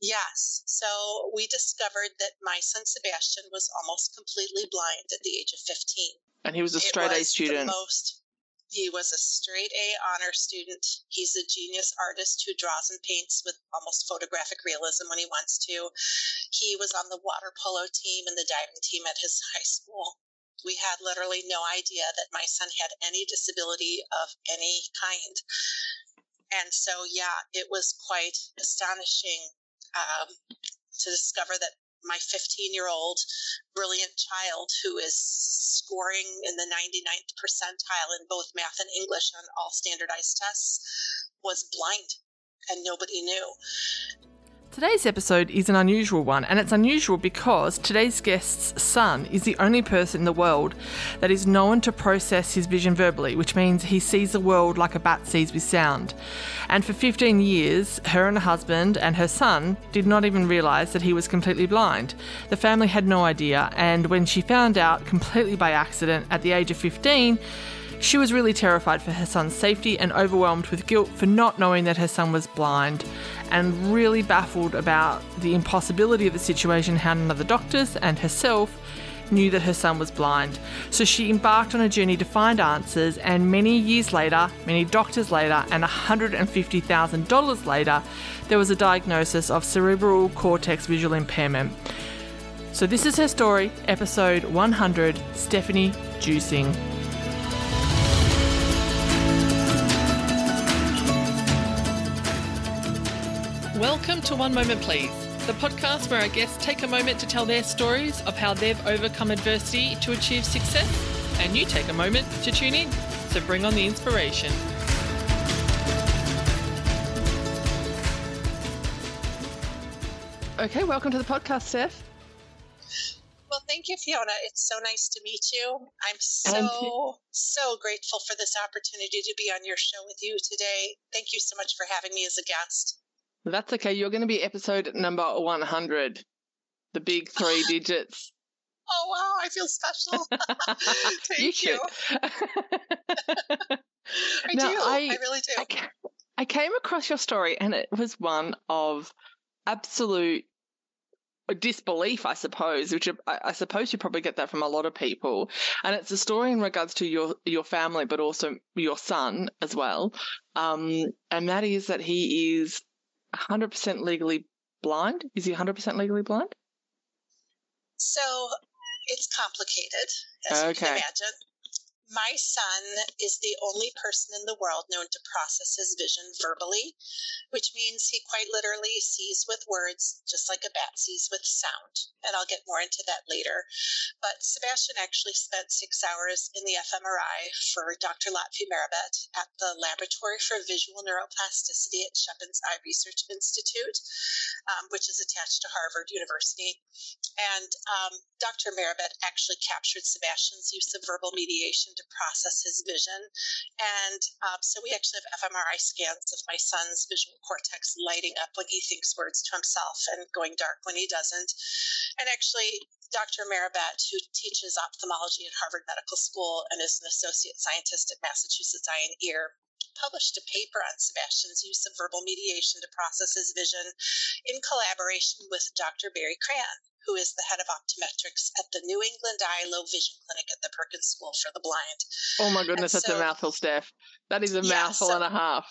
Yes. So we discovered that my son Sebastian was almost completely blind at the age of 15. And he was a straight A student. most he was a straight A honor student. He's a genius artist who draws and paints with almost photographic realism when he wants to. He was on the water polo team and the diving team at his high school. We had literally no idea that my son had any disability of any kind. And so, yeah, it was quite astonishing um, to discover that my 15 year old brilliant child who is scoring in the 99th percentile in both math and English on all standardized tests was blind and nobody knew. Today's episode is an unusual one, and it's unusual because today's guest's son is the only person in the world that is known to process his vision verbally, which means he sees the world like a bat sees with sound. And for 15 years, her and her husband and her son did not even realise that he was completely blind. The family had no idea, and when she found out completely by accident at the age of 15, she was really terrified for her son's safety and overwhelmed with guilt for not knowing that her son was blind and really baffled about the impossibility of the situation, how none of the doctors and herself knew that her son was blind. So she embarked on a journey to find answers, and many years later, many doctors later, and $150,000 later, there was a diagnosis of cerebral cortex visual impairment. So, this is her story, episode 100 Stephanie Duesing. Welcome to One Moment Please, the podcast where our guests take a moment to tell their stories of how they've overcome adversity to achieve success, and you take a moment to tune in. So bring on the inspiration. Okay, welcome to the podcast, Steph. Well, thank you, Fiona. It's so nice to meet you. I'm so, so grateful for this opportunity to be on your show with you today. Thank you so much for having me as a guest. That's okay. You're going to be episode number 100, the big three digits. Oh, wow. I feel special. Thank you. you. I now, do. I, I, really do. I, I came across your story and it was one of absolute disbelief, I suppose, which I, I, suppose you probably get that from a lot of people. And it's a story in regards to your your family, but also your son as well. Um, and that is that he is 100% legally blind? Is he 100% legally blind? So it's complicated, as okay. you can imagine. My son is the only person in the world known to process his vision verbally, which means he quite literally sees with words, just like a bat sees with sound. And I'll get more into that later. But Sebastian actually spent six hours in the fMRI for Dr. Lotfi Merabet at the Laboratory for Visual Neuroplasticity at Schepens Eye Research Institute, um, which is attached to Harvard University. And um, Dr. Merabet actually captured Sebastian's use of verbal mediation to process his vision. And um, so we actually have fMRI scans of my son's visual cortex lighting up when he thinks words to himself and going dark when he doesn't. And actually, Dr. Merabet, who teaches ophthalmology at Harvard Medical School and is an associate scientist at Massachusetts Eye and Ear, published a paper on Sebastian's use of verbal mediation to process his vision in collaboration with Dr. Barry Kran, who is the head of optometrics at the New England Eye Low Vision Clinic at the Perkins School for the Blind. Oh my goodness, and that's so, a mouthful, Steph. That is a yeah, mouthful so, and a half.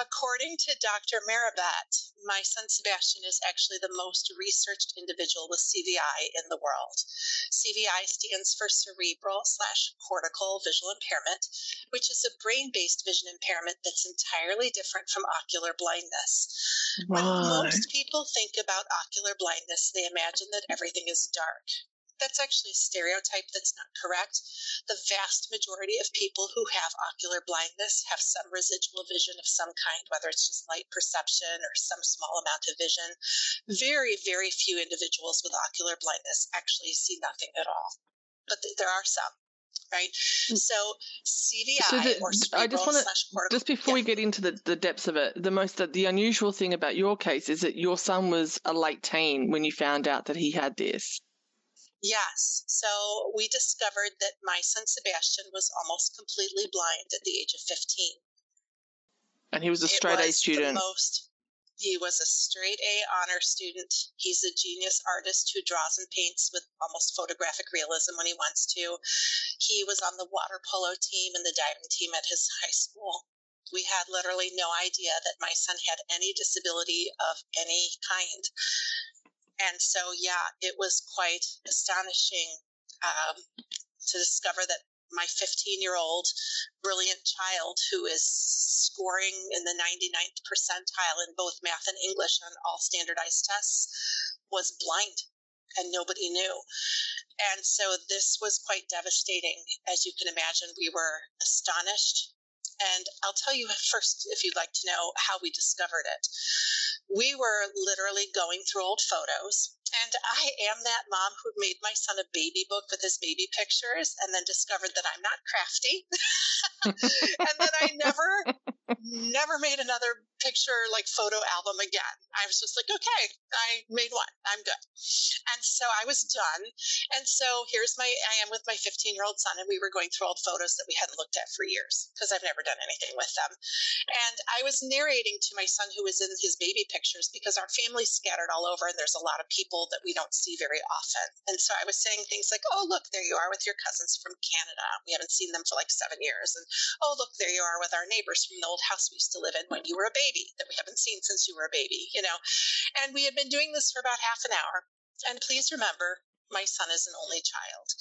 According to Dr. Merabet, my son Sebastian is actually the most researched individual with CVI in the world. CVI stands for cerebral slash cortical visual impairment, which is a brain based vision impairment that's entirely different from ocular blindness. When most people think about ocular blindness, they imagine that everything is dark that's actually a stereotype that's not correct. The vast majority of people who have ocular blindness have some residual vision of some kind, whether it's just light perception or some small amount of vision. Very, very few individuals with ocular blindness actually see nothing at all, but th- there are some. Right, mm. so CVI so the, or I just want to just before yeah. we get into the, the depths of it, the most the unusual thing about your case is that your son was a late teen when you found out that he had this. Yes. So we discovered that my son Sebastian was almost completely blind at the age of 15. And he was a straight A student. most He was a straight A honor student. He's a genius artist who draws and paints with almost photographic realism when he wants to. He was on the water polo team and the diving team at his high school. We had literally no idea that my son had any disability of any kind. And so, yeah, it was quite astonishing um, to discover that my 15 year old brilliant child who is scoring in the 99th percentile in both math and English on all standardized tests was blind and nobody knew. And so this was quite devastating. As you can imagine, we were astonished. And I'll tell you first, if you'd like to know how we discovered it. We were literally going through old photos and I am that mom who made my son a baby book with his baby pictures and then discovered that I'm not crafty. and then I never, never made another picture like photo album again. I was just like, okay, I made one. I'm good. And so I was done. And so here's my, I am with my 15 year old son, and we were going through old photos that we hadn't looked at for years because I've never done anything with them. And I was narrating to my son who was in his baby pictures because our family's scattered all over and there's a lot of people that we don't see very often. And so I was saying things like, oh, look, there you are with your cousins from Canada. We haven't seen them for like seven years. And oh, look, there you are with our neighbors from the old house we used to live in when you were a baby that we haven't seen since you were a baby, you know. And we had been doing this for about half an hour. And please remember, my son is an only child.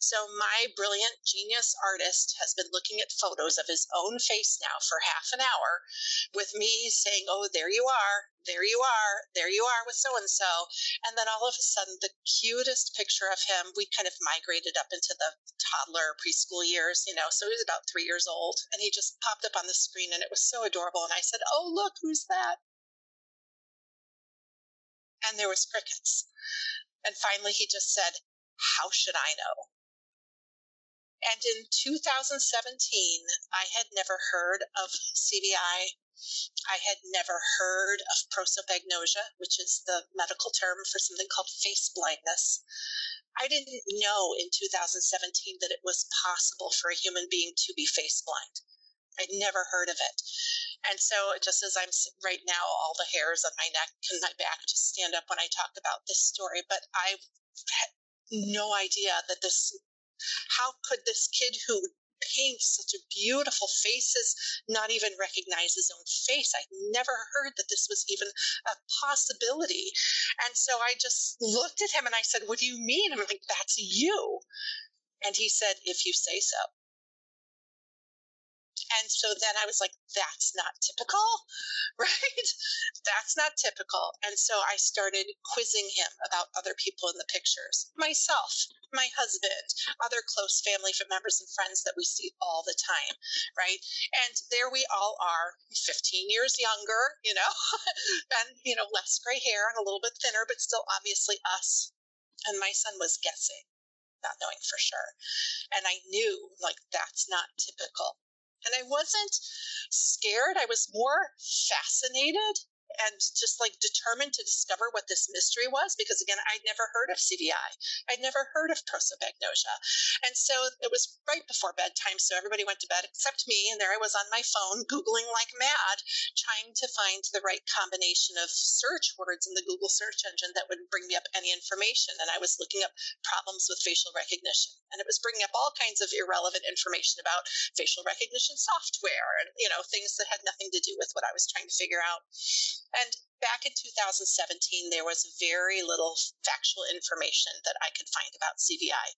So my brilliant genius artist has been looking at photos of his own face now for half an hour with me saying, Oh, there you are, there you are, there you are with so and so. And then all of a sudden, the cutest picture of him, we kind of migrated up into the toddler preschool years, you know, so he was about three years old. And he just popped up on the screen and it was so adorable. And I said, Oh, look, who's that? And there was crickets. And finally, he just said, How should I know? And in 2017, I had never heard of CVI. I had never heard of prosopagnosia, which is the medical term for something called face blindness. I didn't know in 2017 that it was possible for a human being to be face blind. I'd never heard of it. And so, just as I'm right now, all the hairs on my neck and my back just stand up when I talk about this story. But I had no idea that this, how could this kid who paints such a beautiful faces not even recognize his own face? I'd never heard that this was even a possibility. And so I just looked at him and I said, What do you mean? I'm like, That's you. And he said, If you say so. And so then I was like, that's not typical, right? that's not typical. And so I started quizzing him about other people in the pictures myself, my husband, other close family members and friends that we see all the time, right? And there we all are, 15 years younger, you know, and, you know, less gray hair and a little bit thinner, but still obviously us. And my son was guessing not knowing for sure. And I knew like that's not typical. And I wasn't scared. I was more fascinated and just like determined to discover what this mystery was because again i'd never heard of cvi i'd never heard of prosopagnosia. And so it was right before bedtime so everybody went to bed except me and there i was on my phone googling like mad trying to find the right combination of search words in the google search engine that would bring me up any information and i was looking up problems with facial recognition and it was bringing up all kinds of irrelevant information about facial recognition software and you know things that had nothing to do with what i was trying to figure out and back in 2017, there was very little factual information that I could find about CVI.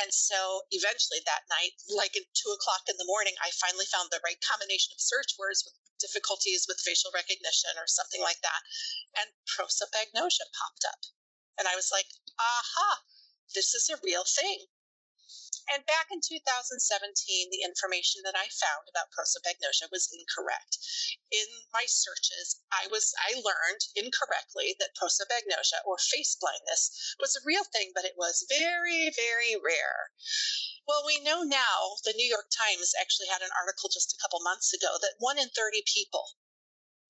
And so eventually that night, like at two o'clock in the morning, I finally found the right combination of search words with difficulties with facial recognition or something like that. And prosopagnosia popped up. And I was like, aha, this is a real thing. And back in 2017, the information that I found about prosopagnosia was incorrect. In my searches, I was I learned incorrectly that prosopagnosia or face blindness was a real thing, but it was very, very rare. Well, we know now, the New York Times actually had an article just a couple months ago that one in 30 people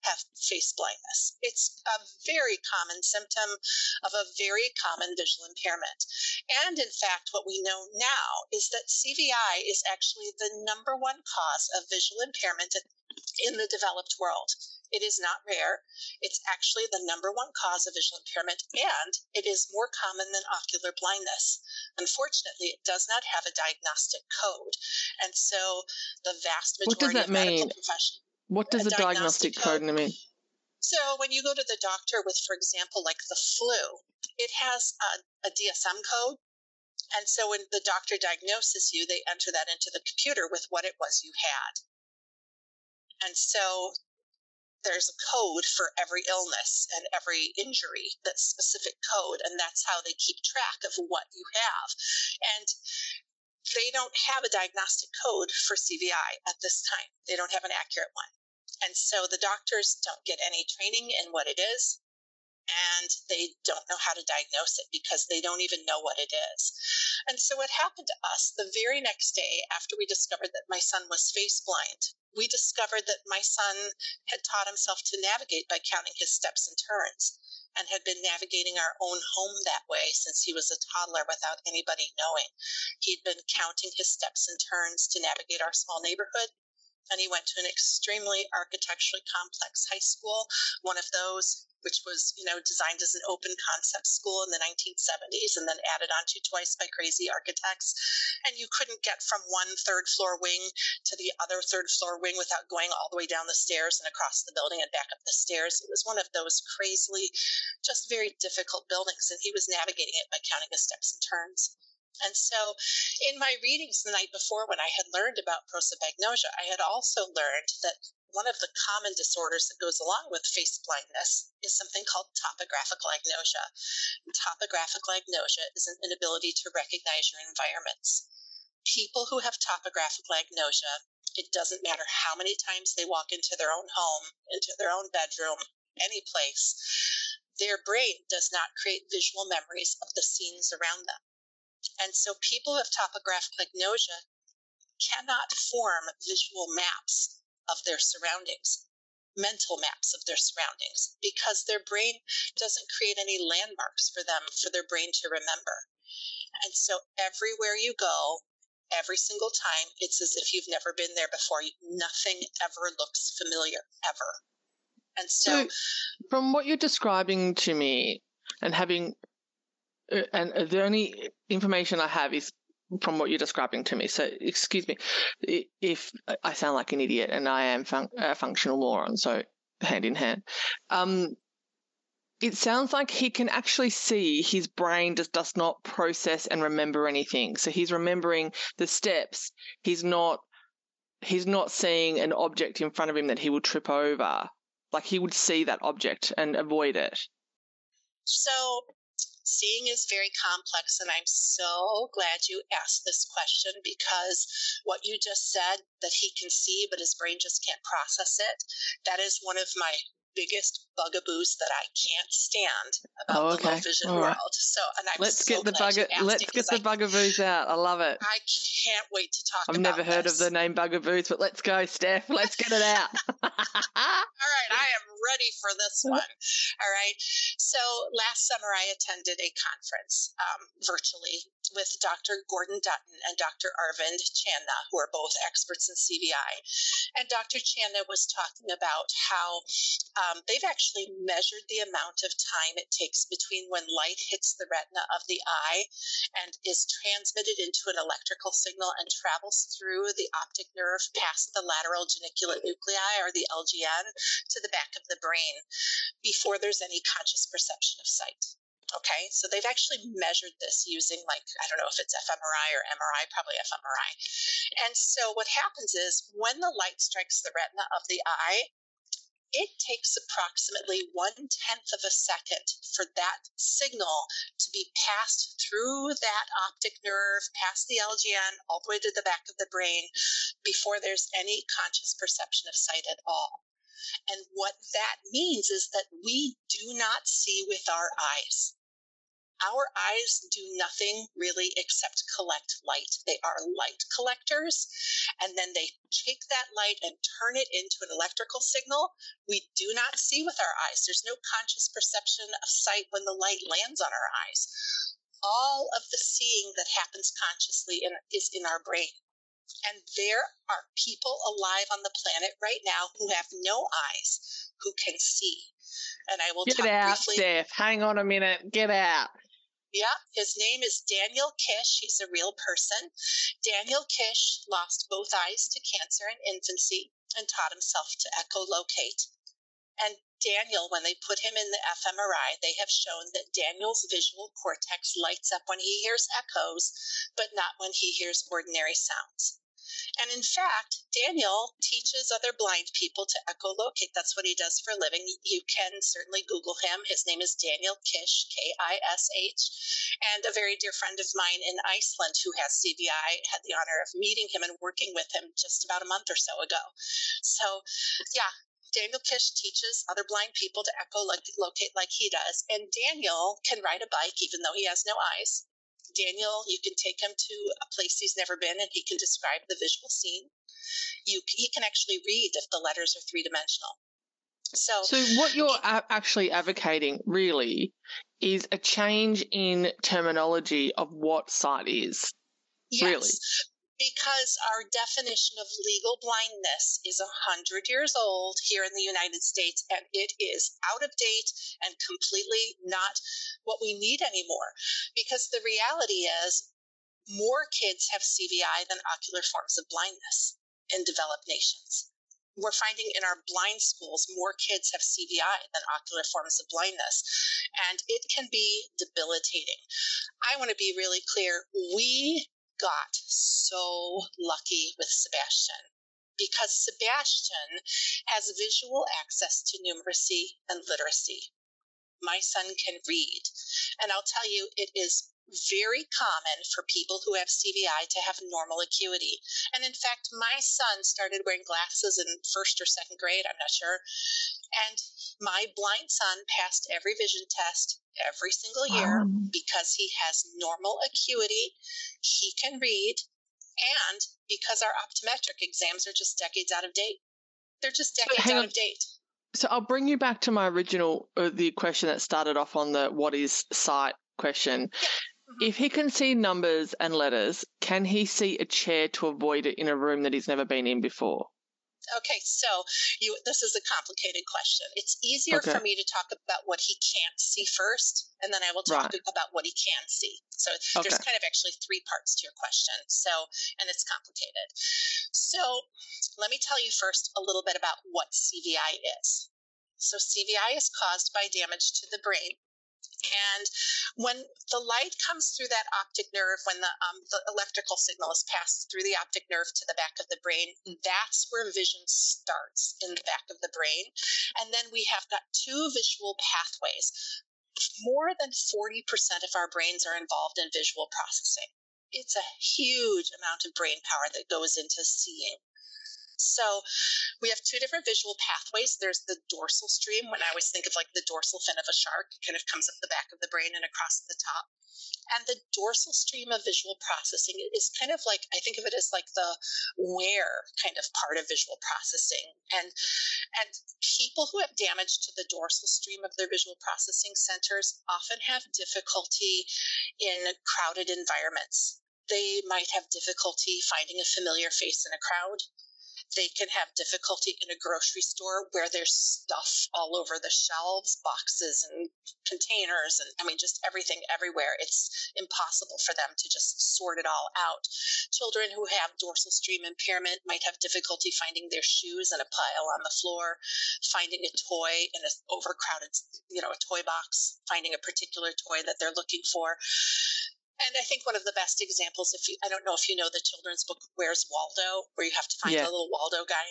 have face blindness. It's a very common symptom of a very common visual impairment. And in fact, what we know now is that CVI is actually the number one cause of visual impairment in the developed world. It is not rare. It's actually the number one cause of visual impairment, and it is more common than ocular blindness. Unfortunately, it does not have a diagnostic code. And so the vast majority what does that of medical mean? What does a, a diagnostic, diagnostic code, code mean? So when you go to the doctor with, for example, like the flu, it has a, a DSM code. And so when the doctor diagnoses you, they enter that into the computer with what it was you had. And so there's a code for every illness and every injury, that specific code, and that's how they keep track of what you have. And they don't have a diagnostic code for CVI at this time. They don't have an accurate one. And so the doctors don't get any training in what it is and they don't know how to diagnose it because they don't even know what it is. And so, what happened to us the very next day after we discovered that my son was face blind, we discovered that my son had taught himself to navigate by counting his steps and turns and had been navigating our own home that way since he was a toddler without anybody knowing. He'd been counting his steps and turns to navigate our small neighborhood and he went to an extremely architecturally complex high school, one of those which was, you know, designed as an open concept school in the 1970s and then added on to twice by crazy architects. And you couldn't get from one third floor wing to the other third floor wing without going all the way down the stairs and across the building and back up the stairs. It was one of those crazily, just very difficult buildings. And he was navigating it by counting his steps and turns. And so, in my readings the night before, when I had learned about prosopagnosia, I had also learned that one of the common disorders that goes along with face blindness is something called topographical agnosia. Topographical agnosia is an inability to recognize your environments. People who have topographical agnosia, it doesn't matter how many times they walk into their own home, into their own bedroom, any place, their brain does not create visual memories of the scenes around them. And so people with topographic agnosia cannot form visual maps of their surroundings, mental maps of their surroundings, because their brain doesn't create any landmarks for them for their brain to remember. And so everywhere you go, every single time, it's as if you've never been there before. Nothing ever looks familiar, ever. And so, so from what you're describing to me, and having and the only information I have is from what you're describing to me. So, excuse me if I sound like an idiot, and I am fun- a functional moron. So, hand in hand. Um, it sounds like he can actually see his brain just does not process and remember anything. So he's remembering the steps. He's not he's not seeing an object in front of him that he will trip over. Like he would see that object and avoid it. So seeing is very complex, and I'm so glad you asked this question because what you just said that he can see, but his brain just can't process it, that is one of my biggest bugaboos that I can't stand about oh, okay. the low vision All world. Right. So, and I'm let's so get the bugger, let's get the bugaboos out. I love it. I can't wait to talk. I've never heard this. of the name bugaboos, but let's go, Steph. Let's get it out. All right, I am ready for this one. All right. So last summer, I attended a conference um, virtually with Dr. Gordon Dutton and Dr. Arvind Chandna, who are both experts in CVI. And Dr. Chandna was talking about how um, they've actually measured the amount of time it takes between when light hits the retina of the eye and is transmitted into an electrical signal and travels through the optic nerve past the lateral geniculate nuclei, or the LGN, to the back of the brain before there's any conscious perception of sight. Okay, so they've actually measured this using, like, I don't know if it's fMRI or MRI, probably fMRI. And so what happens is when the light strikes the retina of the eye, it takes approximately one tenth of a second for that signal to be passed through that optic nerve, past the LGN, all the way to the back of the brain before there's any conscious perception of sight at all. And what that means is that we do not see with our eyes. Our eyes do nothing really except collect light. They are light collectors, and then they take that light and turn it into an electrical signal. We do not see with our eyes. There's no conscious perception of sight when the light lands on our eyes. All of the seeing that happens consciously in, is in our brain. And there are people alive on the planet right now who have no eyes, who can see. And I will get out, briefly. Steph. Hang on a minute. Get out. Yeah, his name is Daniel Kish. He's a real person. Daniel Kish lost both eyes to cancer in infancy and taught himself to echolocate. And Daniel, when they put him in the fMRI, they have shown that Daniel's visual cortex lights up when he hears echoes, but not when he hears ordinary sounds. And in fact, Daniel teaches other blind people to echolocate. That's what he does for a living. You can certainly Google him. His name is Daniel Kish, K I S H. And a very dear friend of mine in Iceland who has CVI had the honor of meeting him and working with him just about a month or so ago. So, yeah, Daniel Kish teaches other blind people to echolocate like he does. And Daniel can ride a bike even though he has no eyes. Daniel, you can take him to a place he's never been and he can describe the visual scene. You, he can actually read if the letters are three dimensional. So, so what you're a- actually advocating really is a change in terminology of what sight is. Yes, really? Because our definition of legal blindness is 100 years old here in the United States and it is out of date and completely not what we need anymore. Because the reality is, more kids have CVI than ocular forms of blindness in developed nations. We're finding in our blind schools more kids have CVI than ocular forms of blindness, and it can be debilitating. I want to be really clear. We got so lucky with Sebastian because Sebastian has visual access to numeracy and literacy. My son can read. And I'll tell you, it is very common for people who have CVI to have normal acuity. And in fact, my son started wearing glasses in first or second grade, I'm not sure. And my blind son passed every vision test every single year wow. because he has normal acuity, he can read, and because our optometric exams are just decades out of date. They're just decades out of date. So I'll bring you back to my original, uh, the question that started off on the what is sight question. Yeah. Mm-hmm. If he can see numbers and letters, can he see a chair to avoid it in a room that he's never been in before? Okay, so you this is a complicated question. It's easier okay. for me to talk about what he can't see first, and then I will talk right. about what he can see. So okay. there's kind of actually three parts to your question. So and it's complicated. So let me tell you first a little bit about what CVI is. So CVI is caused by damage to the brain and when the light comes through that optic nerve, when the, um, the electrical signal is passed through the optic nerve to the back of the brain, that's where vision starts in the back of the brain. And then we have got two visual pathways. More than 40% of our brains are involved in visual processing. It's a huge amount of brain power that goes into seeing. So we have two different visual pathways. There's the dorsal stream. When I always think of like the dorsal fin of a shark, kind of comes up the back of the brain and across the top. And the dorsal stream of visual processing is kind of like I think of it as like the where kind of part of visual processing. And and people who have damage to the dorsal stream of their visual processing centers often have difficulty in crowded environments. They might have difficulty finding a familiar face in a crowd they can have difficulty in a grocery store where there's stuff all over the shelves, boxes and containers, and I mean, just everything everywhere. It's impossible for them to just sort it all out. Children who have dorsal stream impairment might have difficulty finding their shoes in a pile on the floor, finding a toy in an overcrowded, you know, a toy box, finding a particular toy that they're looking for. And I think one of the best examples, if you, I don't know if you know the children's book Where's Waldo, where you have to find yeah. a little Waldo guy,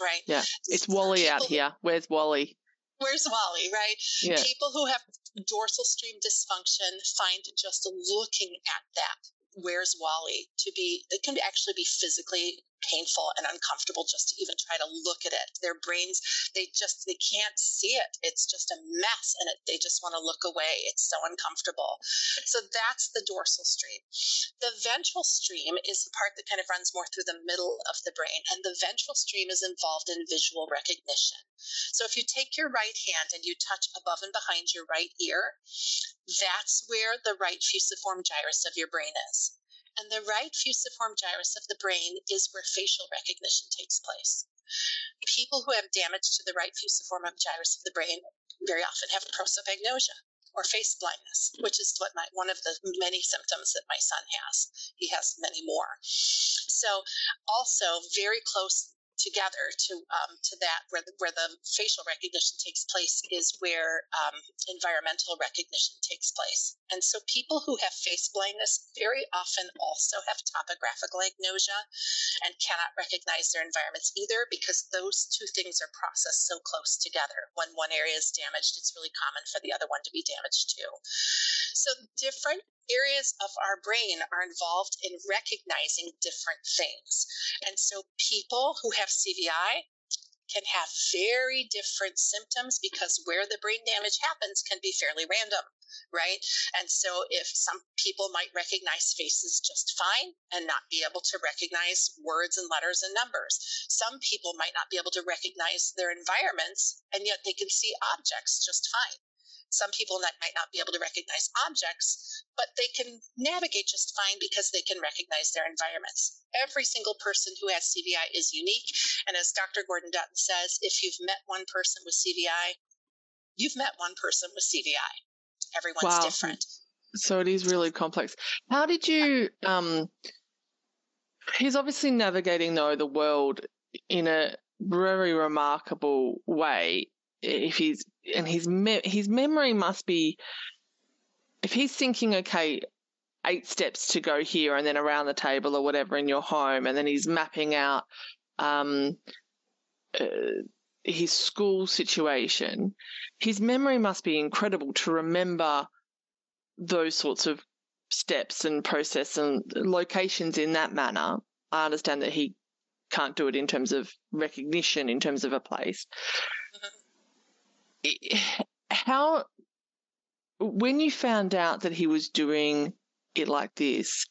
right? Yeah, it's Wally out here. Where's Wally? Where's Wally, right? Yeah. People who have dorsal stream dysfunction find just looking at that where's Wally to be, it can actually be physically painful and uncomfortable just to even try to look at it. Their brains, they just, they can't see it. It's just a mess and it, they just want to look away. It's so uncomfortable. So that's the dorsal stream. The ventral stream is the part that kind of runs more through the middle of the brain. And the ventral stream is involved in visual recognition. So if you take your right hand and you touch above and behind your right ear, that's where the right fusiform gyrus of your brain is. And the right fusiform gyrus of the brain is where facial recognition takes place. People who have damage to the right fusiform gyrus of the brain very often have prosopagnosia or face blindness, which is what my one of the many symptoms that my son has. He has many more. So also very close together to um, to that where the, where the facial recognition takes place is where um, environmental recognition takes place. And so people who have face blindness very often also have topographical agnosia and cannot recognize their environments either because those two things are processed so close together. When one area is damaged, it's really common for the other one to be damaged too. So different areas of our brain are involved in recognizing different things. And so people who have CVI can have very different symptoms because where the brain damage happens can be fairly random, right? And so if some people might recognize faces just fine and not be able to recognize words and letters and numbers, some people might not be able to recognize their environments and yet they can see objects just fine. Some people might not be able to recognize objects, but they can navigate just fine because they can recognize their environments. Every single person who has CVI is unique. And as Dr. Gordon Dutton says, if you've met one person with CVI, you've met one person with CVI. Everyone's wow. different. So it is really complex. How did you um he's obviously navigating though the world in a very remarkable way if he's and his me- his memory must be if he's thinking okay eight steps to go here and then around the table or whatever in your home and then he's mapping out um, uh, his school situation his memory must be incredible to remember those sorts of steps and process and locations in that manner. I understand that he can't do it in terms of recognition in terms of a place. Mm-hmm how when you found out that he was doing it like this,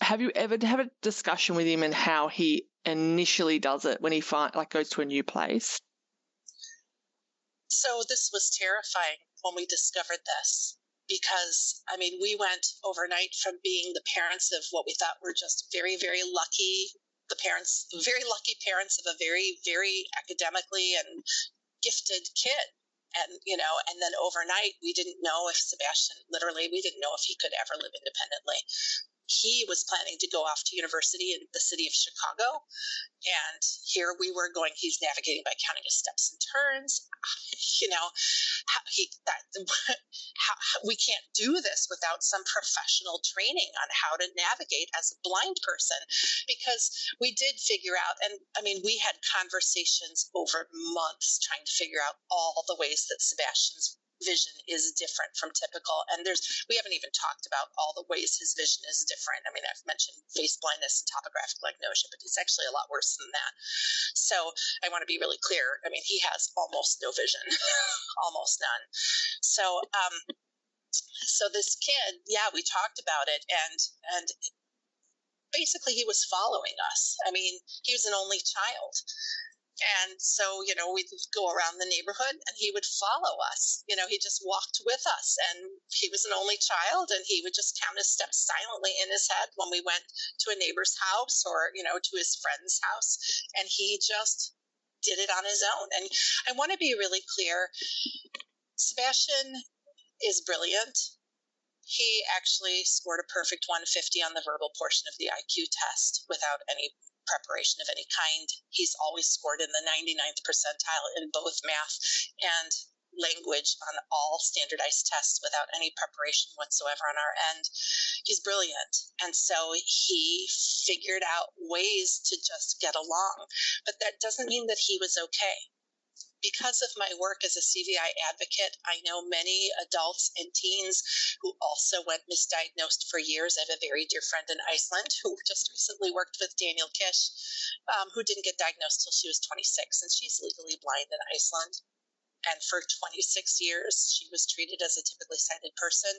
have you ever had a discussion with him and how he initially does it when he find like goes to a new place? So this was terrifying when we discovered this because I mean we went overnight from being the parents of what we thought were just very very lucky the parents very lucky parents of a very very academically and gifted kid and you know and then overnight we didn't know if sebastian literally we didn't know if he could ever live independently he was planning to go off to university in the city of chicago. And here we were going he's navigating by counting his steps and turns. You know he that how, we can't do this without some professional training on how to navigate as a blind person. Because we did figure out and i mean we had conversations over months trying to figure out all the ways that sebastian's vision is different from typical. And there's, we haven't even talked about all the ways his vision is different. I mean, I've mentioned face blindness and topographic agnosia, but it's actually a lot worse than that. So I want to be really clear. I mean, he has almost no vision, almost none. So, um, so this kid, yeah, we talked about it and, and basically he was following us. I mean, he was an only child. And so, you know, we'd go around the neighborhood and he would follow us. You know, he just walked with us and he was an only child and he would just count his steps silently in his head when we went to a neighbor's house or, you know, to his friend's house. And he just did it on his own. And I want to be really clear Sebastian is brilliant. He actually scored a perfect 150 on the verbal portion of the IQ test without any preparation of any kind. He's always scored in the 99th percentile in both math and language on all standardized tests without any preparation whatsoever on our end. He's brilliant. And so he figured out ways to just get along. But that doesn't mean that he was okay. Because of my work as a CVI advocate, I know many adults and teens who also went misdiagnosed for years. I have a very dear friend in Iceland who just recently worked with Daniel Kish, um, who didn't get diagnosed till she was 26, and she's legally blind in Iceland and for 26 years she was treated as a typically sighted person.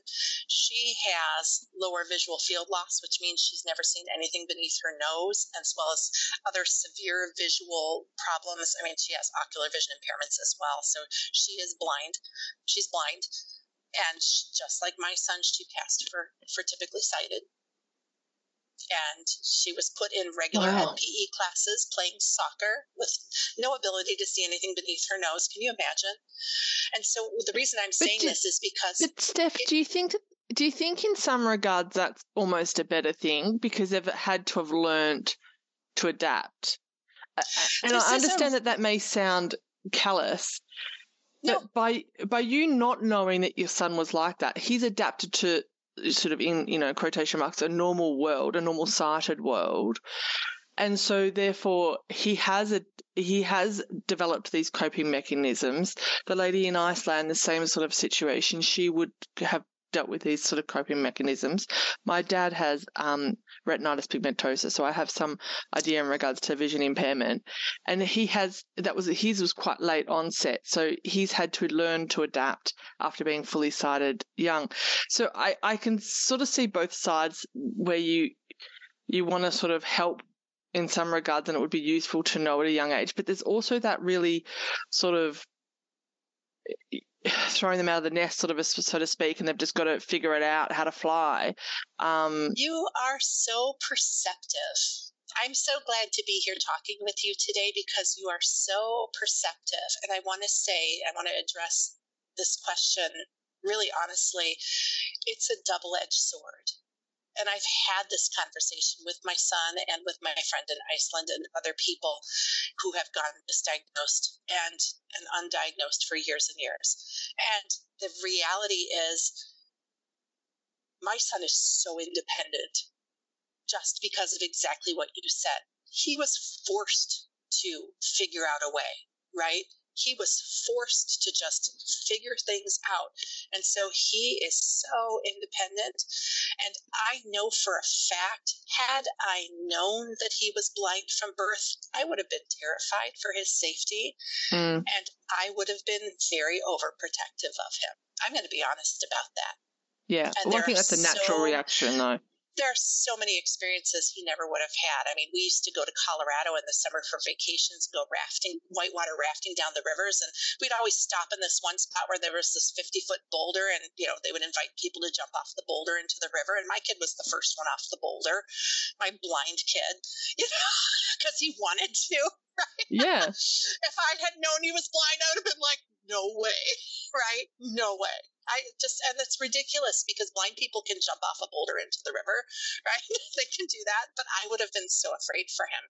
She has lower visual field loss, which means she's never seen anything beneath her nose, as well as other severe visual problems. I mean, she has ocular vision impairments as well, so she is blind. She's blind. And just like my son, she passed for, for typically sighted and she was put in regular wow. PE classes playing soccer with no ability to see anything beneath her nose. Can you imagine? And so the reason I'm saying do, this is because. But Steph, it, do you think do you think in some regards that's almost a better thing because they've had to have learned to adapt? And I understand a, that that may sound callous, no. but by by you not knowing that your son was like that, he's adapted to sort of in you know quotation marks a normal world, a normal sighted world, and so therefore he has a he has developed these coping mechanisms. The lady in Iceland, the same sort of situation, she would have dealt with these sort of coping mechanisms. My dad has um, retinitis pigmentosa, so I have some idea in regards to vision impairment. And he has that was his was quite late onset, so he's had to learn to adapt after being fully sighted young. So I I can sort of see both sides where you you want to sort of help in some regards and it would be useful to know at a young age but there's also that really sort of throwing them out of the nest, sort of, so to speak, and they've just got to figure it out how to fly. Um, you are so perceptive. I'm so glad to be here talking with you today because you are so perceptive. And I want to say, I want to address this question really honestly. It's a double edged sword and I've had this conversation with my son and with my friend in Iceland and other people who have gotten misdiagnosed and, and undiagnosed for years and years. And the reality is, my son is so independent just because of exactly what you said. He was forced to figure out a way, right? He was forced to just figure things out. And so he is so independent. And I know for a fact, had I known that he was blind from birth, I would have been terrified for his safety. Mm. And I would have been very overprotective of him. I'm going to be honest about that. Yeah. well, I think that's a natural so, reaction, though there are so many experiences he never would have had. I mean, we used to go to Colorado in the summer for vacations, go rafting, whitewater rafting down the rivers, and we'd always stop in this one spot where there was this 50 foot boulder, and you know they would invite people to jump off the boulder into the river. And my kid was the first one off the boulder, my blind kid, you know, because he wanted to. Right? Yeah. if I had known he was blind, I would have been like, no way, right? No way. I just, and it's ridiculous because blind people can jump off a boulder into the river, right? they can do that, but I would have been so afraid for him.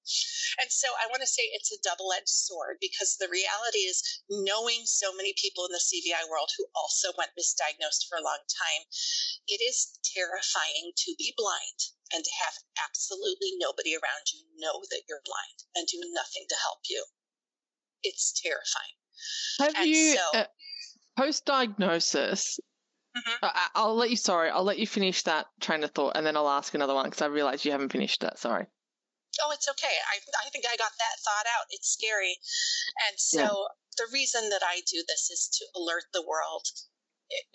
And so I want to say it's a double edged sword because the reality is knowing so many people in the CVI world who also went misdiagnosed for a long time, it is terrifying to be blind and to have absolutely nobody around you know that you're blind and do nothing to help you. It's terrifying. Have and you, so, uh, post diagnosis, mm-hmm. I'll let you. Sorry, I'll let you finish that train of thought, and then I'll ask another one because I realize you haven't finished that. Sorry. Oh, it's okay. I I think I got that thought out. It's scary, and so yeah. the reason that I do this is to alert the world. It,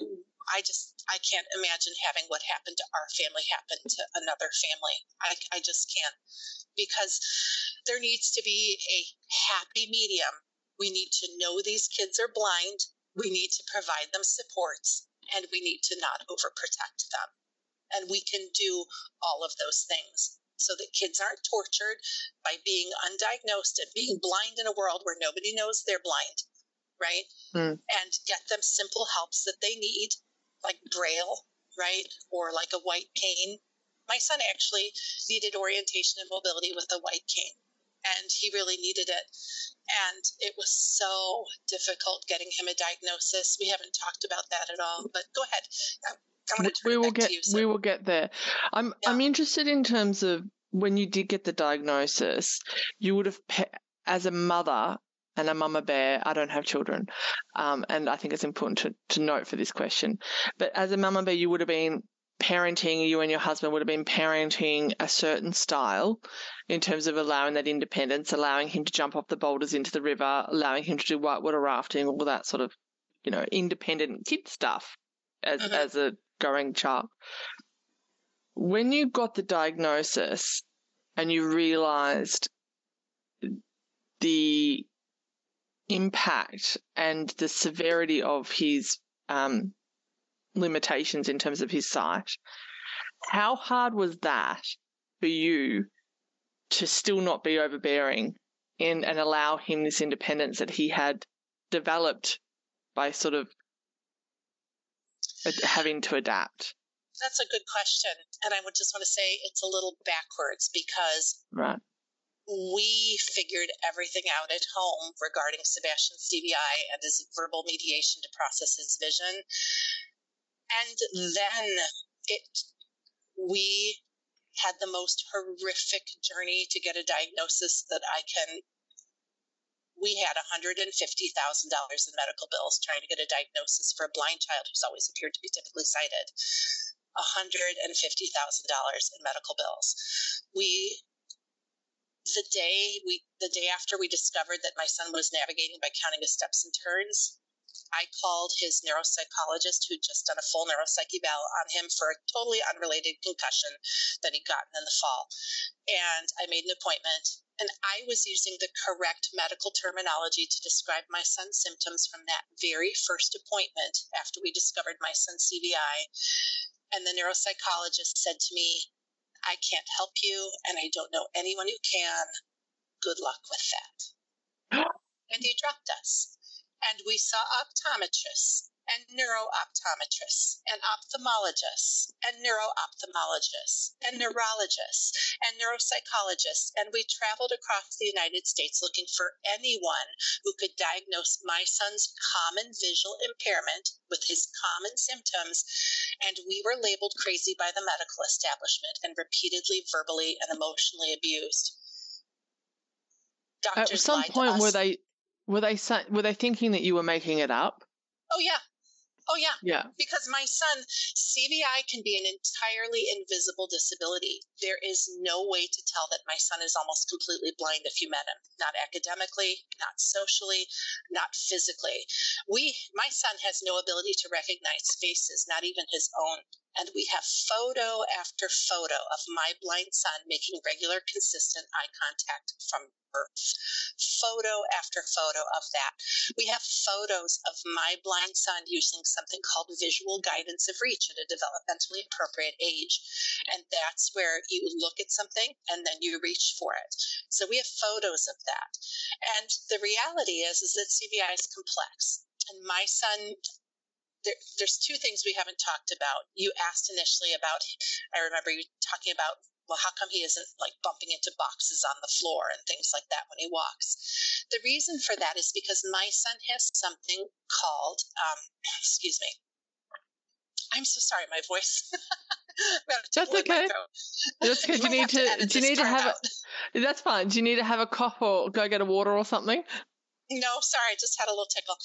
I just I can't imagine having what happened to our family happen to another family. I I just can't because there needs to be a happy medium. We need to know these kids are blind we need to provide them supports and we need to not overprotect them. And we can do all of those things so that kids aren't tortured by being undiagnosed and being blind in a world where nobody knows they're blind, right? Mm. And get them simple helps that they need, like Braille, right? Or like a white cane. My son actually needed orientation and mobility with a white cane and he really needed it. And it was so difficult getting him a diagnosis. We haven't talked about that at all, but go ahead. we will get you, so. we will get there. I'm yeah. I'm interested in terms of when you did get the diagnosis, you would have as a mother and a mama bear, I don't have children. Um, and I think it's important to, to note for this question. But as a mama bear, you would have been parenting, you and your husband would have been parenting a certain style in terms of allowing that independence, allowing him to jump off the boulders into the river, allowing him to do whitewater rafting, all that sort of, you know, independent kid stuff as, mm-hmm. as a growing child. When you got the diagnosis and you realized the impact and the severity of his um, limitations in terms of his sight. How hard was that for you to still not be overbearing and, and allow him this independence that he had developed by sort of having to adapt? That's a good question. And I would just want to say it's a little backwards because right we figured everything out at home regarding Sebastian's CVI and his verbal mediation to process his vision. And then it, we had the most horrific journey to get a diagnosis that I can. We had $150,000 in medical bills trying to get a diagnosis for a blind child who's always appeared to be typically sighted. $150,000 in medical bills. We the day we the day after we discovered that my son was navigating by counting his steps and turns i called his neuropsychologist who'd just done a full neuropsych eval on him for a totally unrelated concussion that he'd gotten in the fall and i made an appointment and i was using the correct medical terminology to describe my son's symptoms from that very first appointment after we discovered my son's cvi and the neuropsychologist said to me I can't help you, and I don't know anyone who can. Good luck with that. and he dropped us. And we saw optometrists and neurooptometrists and ophthalmologists and neuroophthalmologists and neurologists and neuropsychologists. And we traveled across the United States looking for anyone who could diagnose my son's common visual impairment with his common symptoms. And we were labeled crazy by the medical establishment and repeatedly verbally and emotionally abused. Doctors At some point, were they were they were they thinking that you were making it up? Oh yeah, Oh, yeah. Yeah. Because my son, CVI can be an entirely invisible disability. There is no way to tell that my son is almost completely blind if you met him. Not academically, not socially, not physically. We, my son has no ability to recognize faces, not even his own. And we have photo after photo of my blind son making regular, consistent eye contact from birth. Photo after photo of that. We have photos of my blind son using something called visual guidance of reach at a developmentally appropriate age. And that's where you look at something and then you reach for it. So we have photos of that. And the reality is, is that CVI is complex. And my son there, there's two things we haven't talked about. You asked initially about, I remember you talking about well, how come he isn't like bumping into boxes on the floor and things like that when he walks? The reason for that is because my son has something called, um, excuse me. I'm so sorry, my voice. that's okay. That's good. Do you need to? do you need to have? A, that's fine. Do you need to have a cough or go get a water or something? No, sorry, I just had a little tickle.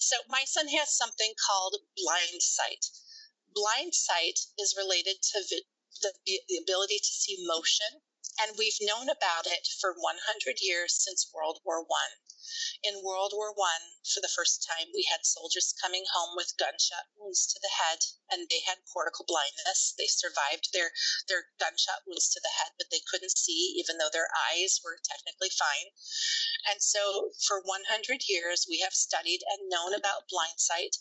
So my son has something called blind sight. Blind sight is related to vi- the, the ability to see motion, and we've known about it for 100 years since World War One. In World War One, for the first time, we had soldiers coming home with gunshot wounds to the head, and they had cortical blindness. They survived their their gunshot wounds to the head, but they couldn't see, even though their eyes were technically fine. And so, for 100 years, we have studied and known about blind sight.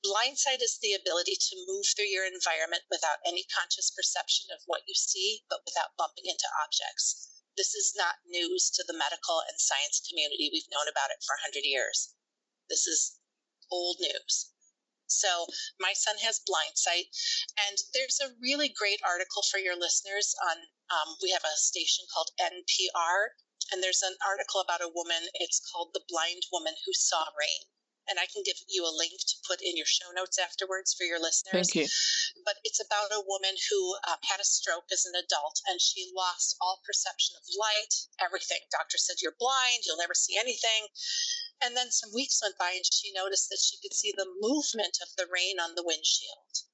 Blind sight is the ability to move through your environment without any conscious perception of what you see, but without bumping into objects. This is not news to the medical and science community. We've known about it for 100 years. This is old news. So, my son has blind sight, and there's a really great article for your listeners on. Um, we have a station called NPR, and there's an article about a woman. It's called The Blind Woman Who Saw Rain and I can give you a link to put in your show notes afterwards for your listeners. Thank you. But it's about a woman who um, had a stroke as an adult and she lost all perception of light, everything. Doctor said, You're blind, you'll never see anything. And then some weeks went by and she noticed that she could see the movement of the rain on the windshield.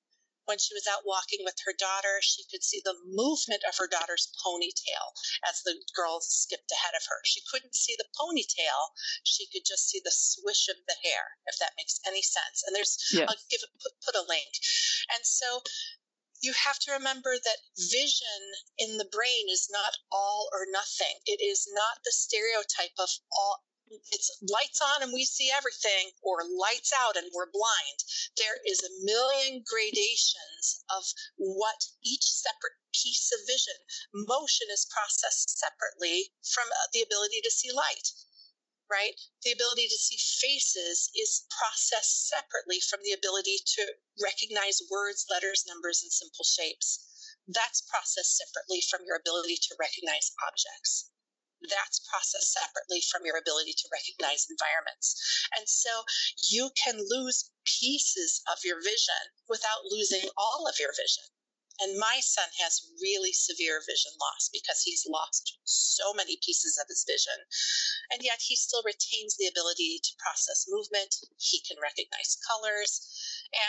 When she was out walking with her daughter, she could see the movement of her daughter's ponytail as the girls skipped ahead of her. She couldn't see the ponytail, she could just see the swish of the hair, if that makes any sense. And there's, yes. I'll give put, put a link. And so you have to remember that vision in the brain is not all or nothing. It is not the stereotype of all it's lights on and we see everything or lights out and we're blind. There is a million gradations of what each separate piece of vision motion is processed separately from uh, the ability to see light right? The ability to see faces is processed separately from the ability to recognize words letters numbers and simple shapes. That's processed separately from your ability to recognize objects that's processed separately from your ability to recognize environments. And so you can lose pieces of your vision without losing all of your vision. And my son has really severe vision loss because he's lost so many pieces of his vision. And yet he still retains the ability to process movement. He can recognize colors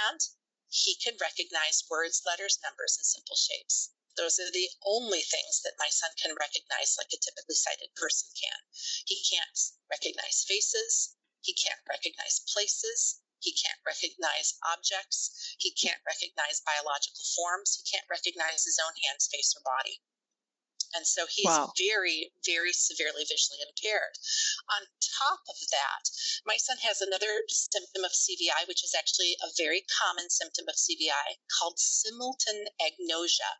and he can recognize words, letters, numbers, and simple shapes. Those are the only things that my son can recognize like a typically sighted person can. He can't recognize faces, he can't recognize places, he can't recognize objects, he can't recognize biological forms, he can't recognize his own hands, face, or body. And so he's wow. very, very severely visually impaired. On top of that, my son has another symptom of CVI, which is actually a very common symptom of CVI called simultan agnosia.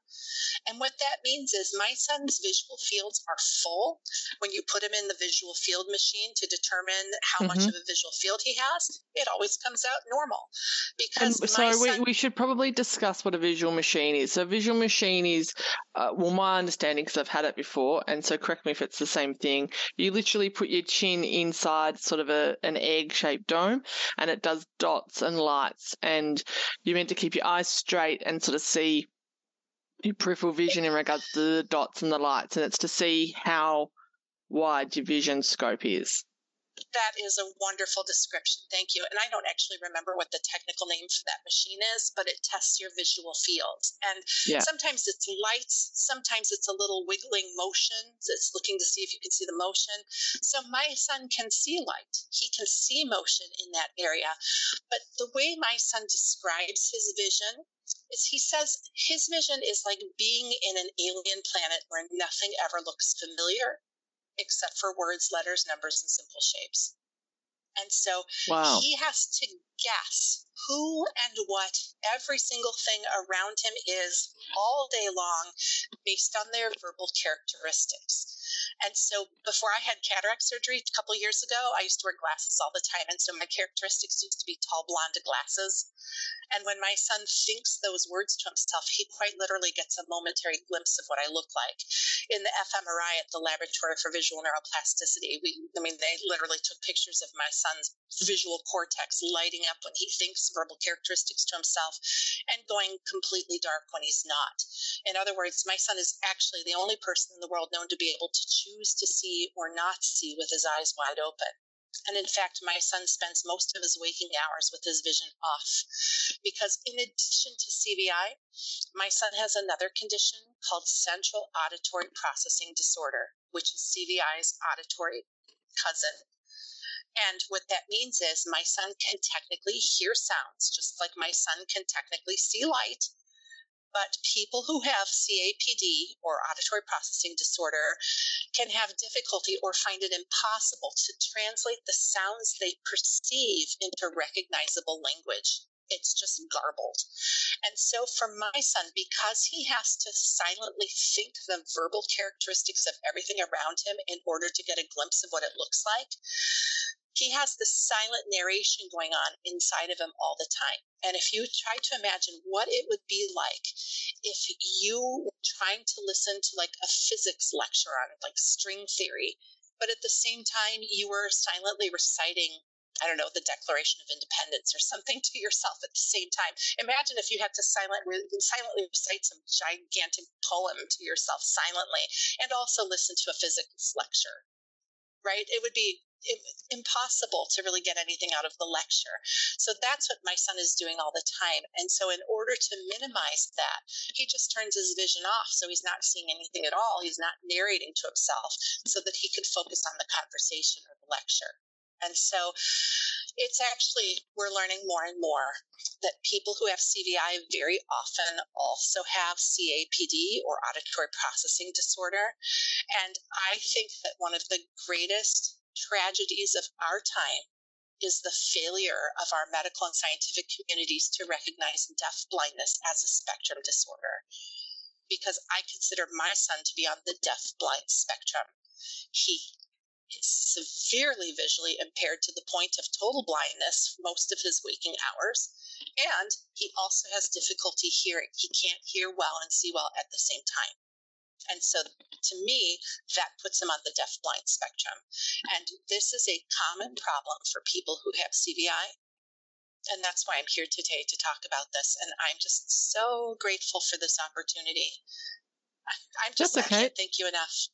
And what that means is my son's visual fields are full. When you put him in the visual field machine to determine how mm-hmm. much of a visual field he has, it always comes out normal. Because and so son- we, we should probably discuss what a visual machine is. So a visual machine is, uh, well, my understanding, because I've had it before, and so correct me if it's the same thing. You literally put your chin inside sort of a an egg shaped dome, and it does dots and lights, and you're meant to keep your eyes straight and sort of see your peripheral vision in regards to the dots and the lights, and it's to see how wide your vision scope is. That is a wonderful description. Thank you. And I don't actually remember what the technical name for that machine is, but it tests your visual fields. And yeah. sometimes it's lights, sometimes it's a little wiggling motion. It's looking to see if you can see the motion. So my son can see light, he can see motion in that area. But the way my son describes his vision is he says his vision is like being in an alien planet where nothing ever looks familiar except for words, letters, numbers, and simple shapes. And so wow. he has to guess who and what every single thing around him is all day long based on their verbal characteristics. And so before I had cataract surgery a couple years ago, I used to wear glasses all the time. And so my characteristics used to be tall blonde glasses. And when my son thinks those words to himself, he quite literally gets a momentary glimpse of what I look like. In the fMRI at the Laboratory for Visual Neuroplasticity, we, I mean, they literally took pictures of my son's visual cortex lighting up when he thinks verbal characteristics to himself and going completely dark when he's not. In other words, my son is actually the only person in the world known to be able to choose to see or not see with his eyes wide open. And in fact, my son spends most of his waking hours with his vision off. Because in addition to CVI, my son has another condition called central auditory processing disorder, which is CVI's auditory cousin. And what that means is my son can technically hear sounds, just like my son can technically see light but people who have CAPD or auditory processing disorder can have difficulty or find it impossible to translate the sounds they perceive into recognizable language. It's just garbled. And so, for my son, because he has to silently think the verbal characteristics of everything around him in order to get a glimpse of what it looks like, he has this silent narration going on inside of him all the time. And if you try to imagine what it would be like if you were trying to listen to like a physics lecture on like string theory, but at the same time you were silently reciting I don't know, the Declaration of Independence or something to yourself at the same time. Imagine if you had to silent, silently recite some gigantic poem to yourself silently and also listen to a physics lecture, right? It would be impossible to really get anything out of the lecture. So that's what my son is doing all the time. And so, in order to minimize that, he just turns his vision off. So he's not seeing anything at all. He's not narrating to himself so that he could focus on the conversation or the lecture. And so it's actually, we're learning more and more that people who have CVI very often also have CAPD or auditory processing disorder. And I think that one of the greatest tragedies of our time is the failure of our medical and scientific communities to recognize deaf blindness as a spectrum disorder. Because I consider my son to be on the deaf blind spectrum. He is severely visually impaired to the point of total blindness most of his waking hours. And he also has difficulty hearing. He can't hear well and see well at the same time. And so to me, that puts them on the deaf blind spectrum. And this is a common problem for people who have CVI. And that's why I'm here today to talk about this. And I'm just so grateful for this opportunity. I'm just that's okay. thank you enough.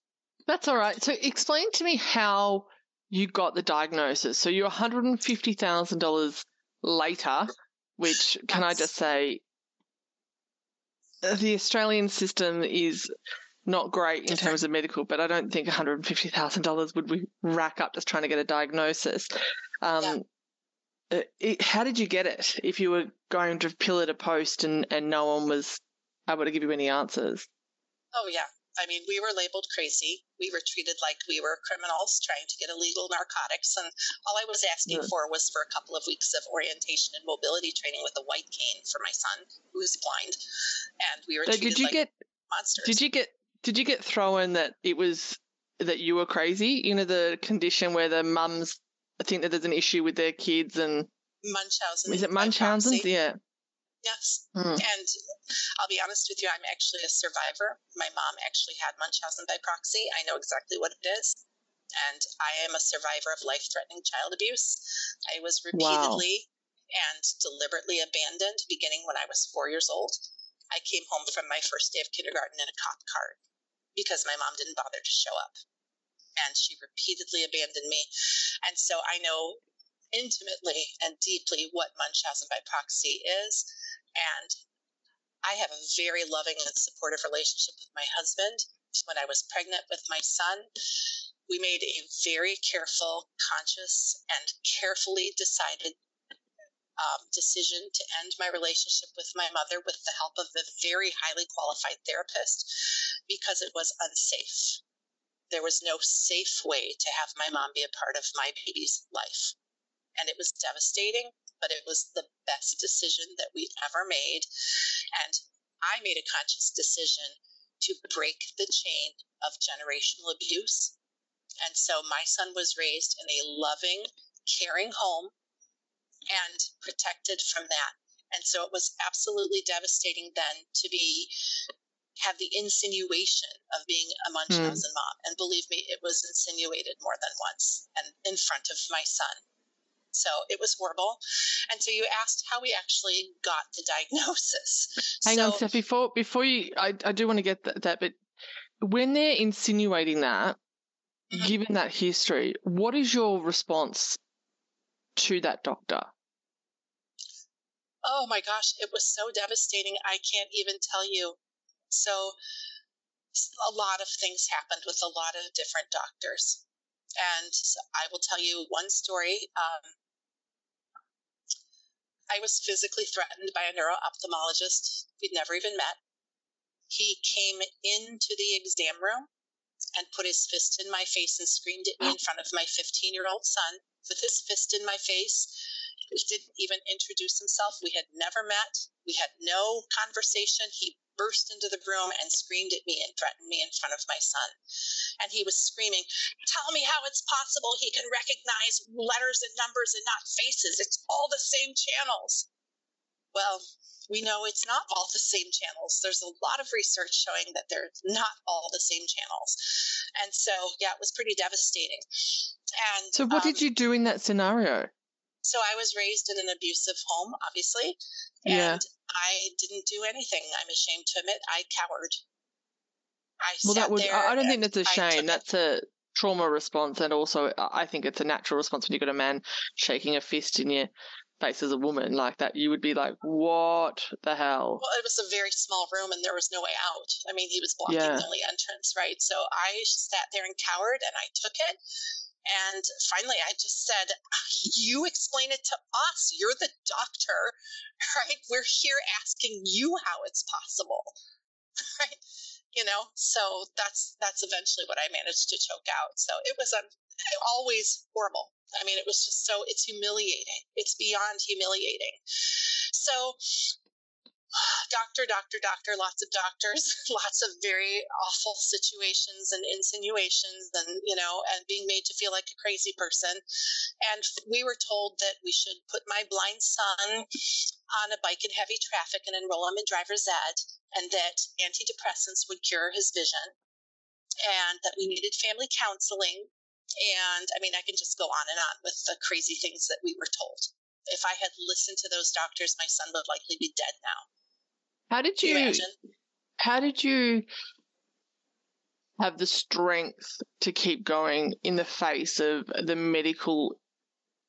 That's all right. So explain to me how you got the diagnosis. So you're $150,000 later, which can I just say, the Australian system is not great in terms of medical, but I don't think $150,000 would we rack up just trying to get a diagnosis. Um, yeah. Uh, it, how did you get it if you were going to pillar to post and, and no one was able to give you any answers? Oh, yeah. I mean, we were labeled crazy. We were treated like we were criminals trying to get illegal narcotics. And all I was asking for was for a couple of weeks of orientation and mobility training with a white cane for my son, who's blind. And we were so treated did you like get, monsters. Did you get did you get thrown that it was that you were crazy? You know, the condition where the mums think that there's an issue with their kids and Munchausen. Is it Munchausen's? Yeah. Yes. Hmm. And I'll be honest with you, I'm actually a survivor. My mom actually had Munchausen by proxy. I know exactly what it is. And I am a survivor of life threatening child abuse. I was repeatedly wow. and deliberately abandoned beginning when I was four years old. I came home from my first day of kindergarten in a cop car because my mom didn't bother to show up. And she repeatedly abandoned me. And so I know intimately and deeply what Munchausen by proxy is. And I have a very loving and supportive relationship with my husband. When I was pregnant with my son, we made a very careful, conscious, and carefully decided um, decision to end my relationship with my mother with the help of a very highly qualified therapist because it was unsafe. There was no safe way to have my mom be a part of my baby's life. And it was devastating, but it was the best decision that we ever made. And I made a conscious decision to break the chain of generational abuse. And so my son was raised in a loving, caring home and protected from that. And so it was absolutely devastating then to be have the insinuation of being a Munchausen mm. mom. And believe me, it was insinuated more than once and in front of my son. So it was horrible. And so you asked how we actually got the diagnosis. Hang so, on, Steph. Before before you, I, I do want to get that, that, but when they're insinuating that, mm-hmm. given that history, what is your response to that doctor? Oh my gosh, it was so devastating. I can't even tell you. So, a lot of things happened with a lot of different doctors. And I will tell you one story. Um, I was physically threatened by a neuro ophthalmologist we'd never even met. He came into the exam room and put his fist in my face and screamed at me in front of my 15 year old son with his fist in my face. He didn't even introduce himself. We had never met. We had no conversation. He burst into the room and screamed at me and threatened me in front of my son. And he was screaming, Tell me how it's possible he can recognize letters and numbers and not faces. It's all the same channels. Well, we know it's not all the same channels. There's a lot of research showing that they're not all the same channels. And so, yeah, it was pretty devastating. And so, what um, did you do in that scenario? So, I was raised in an abusive home, obviously. And yeah. I didn't do anything. I'm ashamed to admit I cowered. I well, that would. I don't think that's a shame. That's a trauma response, and also I think it's a natural response when you've got a man shaking a fist in your face as a woman like that. You would be like, "What the hell?" Well, it was a very small room, and there was no way out. I mean, he was blocking yeah. the only entrance, right? So I sat there and cowered, and I took it. And finally, I just said, You explain it to us. You're the doctor, right? We're here asking you how it's possible, right? You know, so that's that's eventually what I managed to choke out. So it was um, always horrible. I mean, it was just so it's humiliating. It's beyond humiliating. So doctor, doctor, doctor, lots of doctors, lots of very awful situations and insinuations and, you know, and being made to feel like a crazy person. And we were told that we should put my blind son on a bike in heavy traffic and enroll him in driver's ed and that antidepressants would cure his vision and that we needed family counseling. And I mean, I can just go on and on with the crazy things that we were told. If I had listened to those doctors, my son would likely be dead now. How did you, you how did you have the strength to keep going in the face of the medical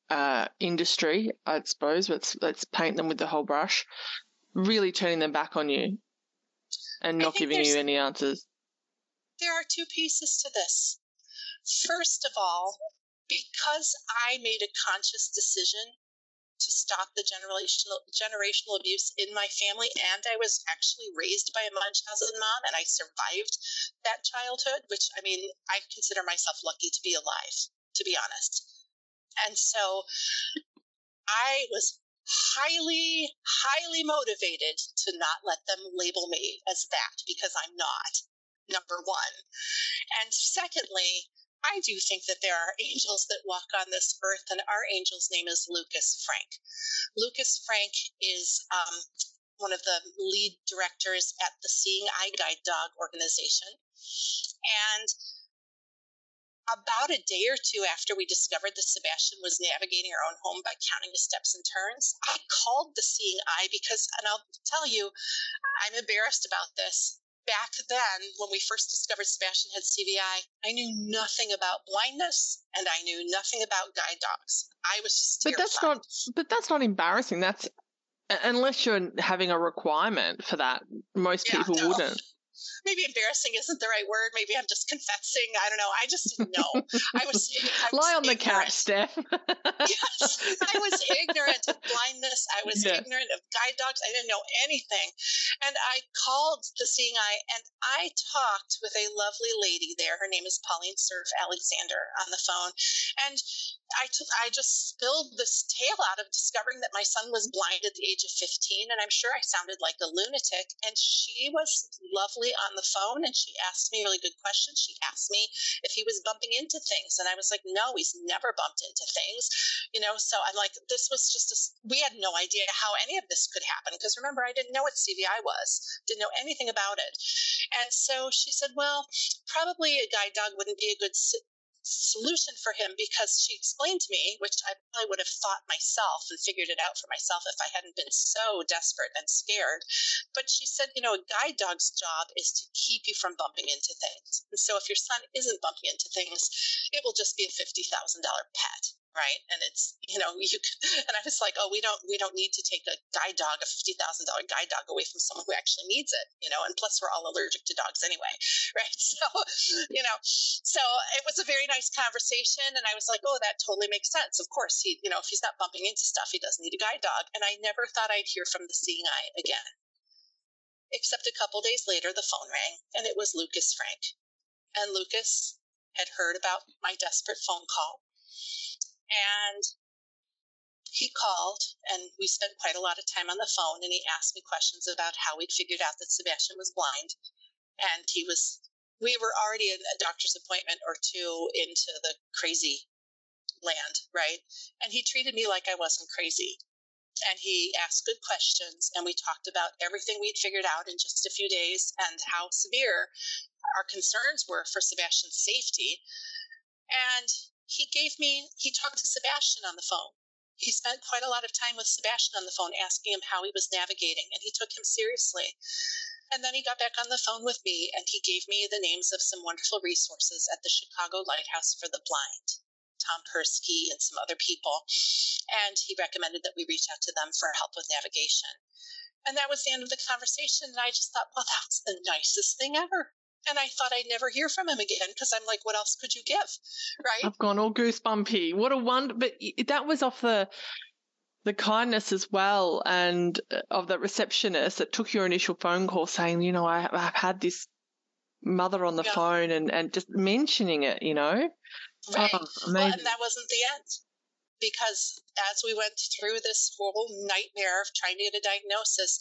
uh, industry, I suppose. Let's let's paint them with the whole brush. Really turning them back on you and not giving you any answers. There are two pieces to this. First of all, because I made a conscious decision to stop the generational generational abuse in my family and I was actually raised by a Munchausen mom and I survived that childhood which I mean I consider myself lucky to be alive to be honest. And so I was highly highly motivated to not let them label me as that because I'm not number 1 and secondly I do think that there are angels that walk on this earth, and our angel's name is Lukas Franck. Lukas Franck is um, one of the lead directors at the Seeing Eye Guide Dog organization. And about a day or two after we discovered that Sebastian was navigating our own home by counting his steps and turns, I called the Seeing Eye because, and I'll tell you, I'm embarrassed about this back then, when we first discovered Sebastian had CVI, I knew nothing about blindness and I knew nothing about guide dogs. I was just But that's not but that's not embarrassing. That's unless you're having a requirement for that, most yeah, people no. wouldn't maybe embarrassing isn't the right word. Maybe I'm just confessing. I don't know. I just didn't know. I was, I was lie on ignorant. the couch, Steph. yes, I was ignorant of blindness. I was yeah. ignorant of guide dogs. I didn't know anything, and I called the Seeing Eye, and I talked with a lovely lady there. Her name is Pauline Surf Alexander on the phone, and I, t- I just spilled this tale out of discovering that my son was blind at the age of 15. And I'm sure I sounded like a lunatic. And she was lovely on the phone and she asked me really good questions. She asked me if he was bumping into things. And I was like, no, he's never bumped into things. You know, so I'm like, this was just a, we had no idea how any of this could happen. Because remember, I didn't know what CVI was, didn't know anything about it. And so she said, well, probably a guide dog wouldn't be a good solution for him because she explained to me, which I probably would have thought myself and figured it out for myself if I hadn't been so desperate and scared. But she said, you know, a guide dog's job is to keep you from bumping into things. And so if your son isn't bumping into things, it will just be a $50,000 pet right? And it's you know you and i was like oh we don't we don't need to take a guide dog a $50000 guide dog away from someone who actually needs it you know? And plus we're all allergic to dogs anyway right? So you know so it was a very nice conversation and i was like oh that totally makes sense. Of course he you know if he's not bumping into stuff he doesn't need a guide dog. And i never thought i'd hear from the seeing eye again. Except a couple days later the phone rang and it was lukas franck. And lukas had heard about my desperate phone call and he called and we spent quite a lot of time on the phone and he asked me questions about how we'd figured out that Sebastian was blind. And he was, we were already in a doctor's appointment or two into the crazy land, right? And he treated me like I wasn't crazy. And he asked good questions and we talked about everything we'd figured out in just a few days and how severe our concerns were for Sebastian's safety. And he gave me, he talked to Sebastian on the phone. He spent quite a lot of time with Sebastian on the phone, asking him how he was navigating, and he took him seriously. And then he got back on the phone with me and he gave me the names of some wonderful resources at the Chicago Lighthouse for the Blind. Tom Persky and some other people. And he recommended that we reach out to them for help with navigation. And that was the end of the conversation. And I just thought, well, that's the nicest thing ever. And I thought I'd never hear from him again because I'm like, what else could you give? Right. I've gone all goosebumpy. What a wonder. But that was off the the kindness as well and uh, of the receptionist that took your initial phone call saying, you know, I, have had this mother on the yeah. phone and, and just mentioning it, you know. Right. Oh, well, and that wasn't the end because as we went through this whole nightmare of trying to get a diagnosis,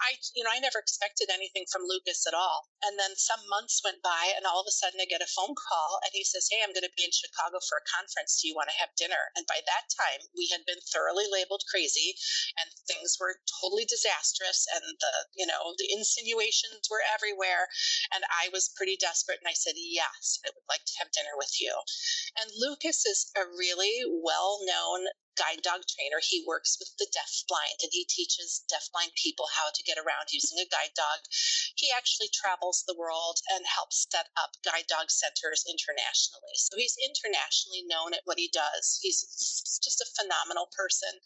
I, you know, I never expected anything from Lukas at all. And then some months went by, and all of a sudden I get a phone call, and he says, Hey, I'm going to be in Chicago for a conference. Do you want to have dinner? And by that time, we had been thoroughly labeled crazy, and things were totally disastrous, and the, you know, the insinuations were everywhere. And I was pretty desperate, and I said, Yes, I would like to have dinner with you. And Lukas is a really well known guide dog trainer. He works with the deafblind and he teaches deafblind people how to get around using a guide dog. He actually travels the world and helps set up guide dog centers internationally. So he's internationally known at what he does. He's just a phenomenal person.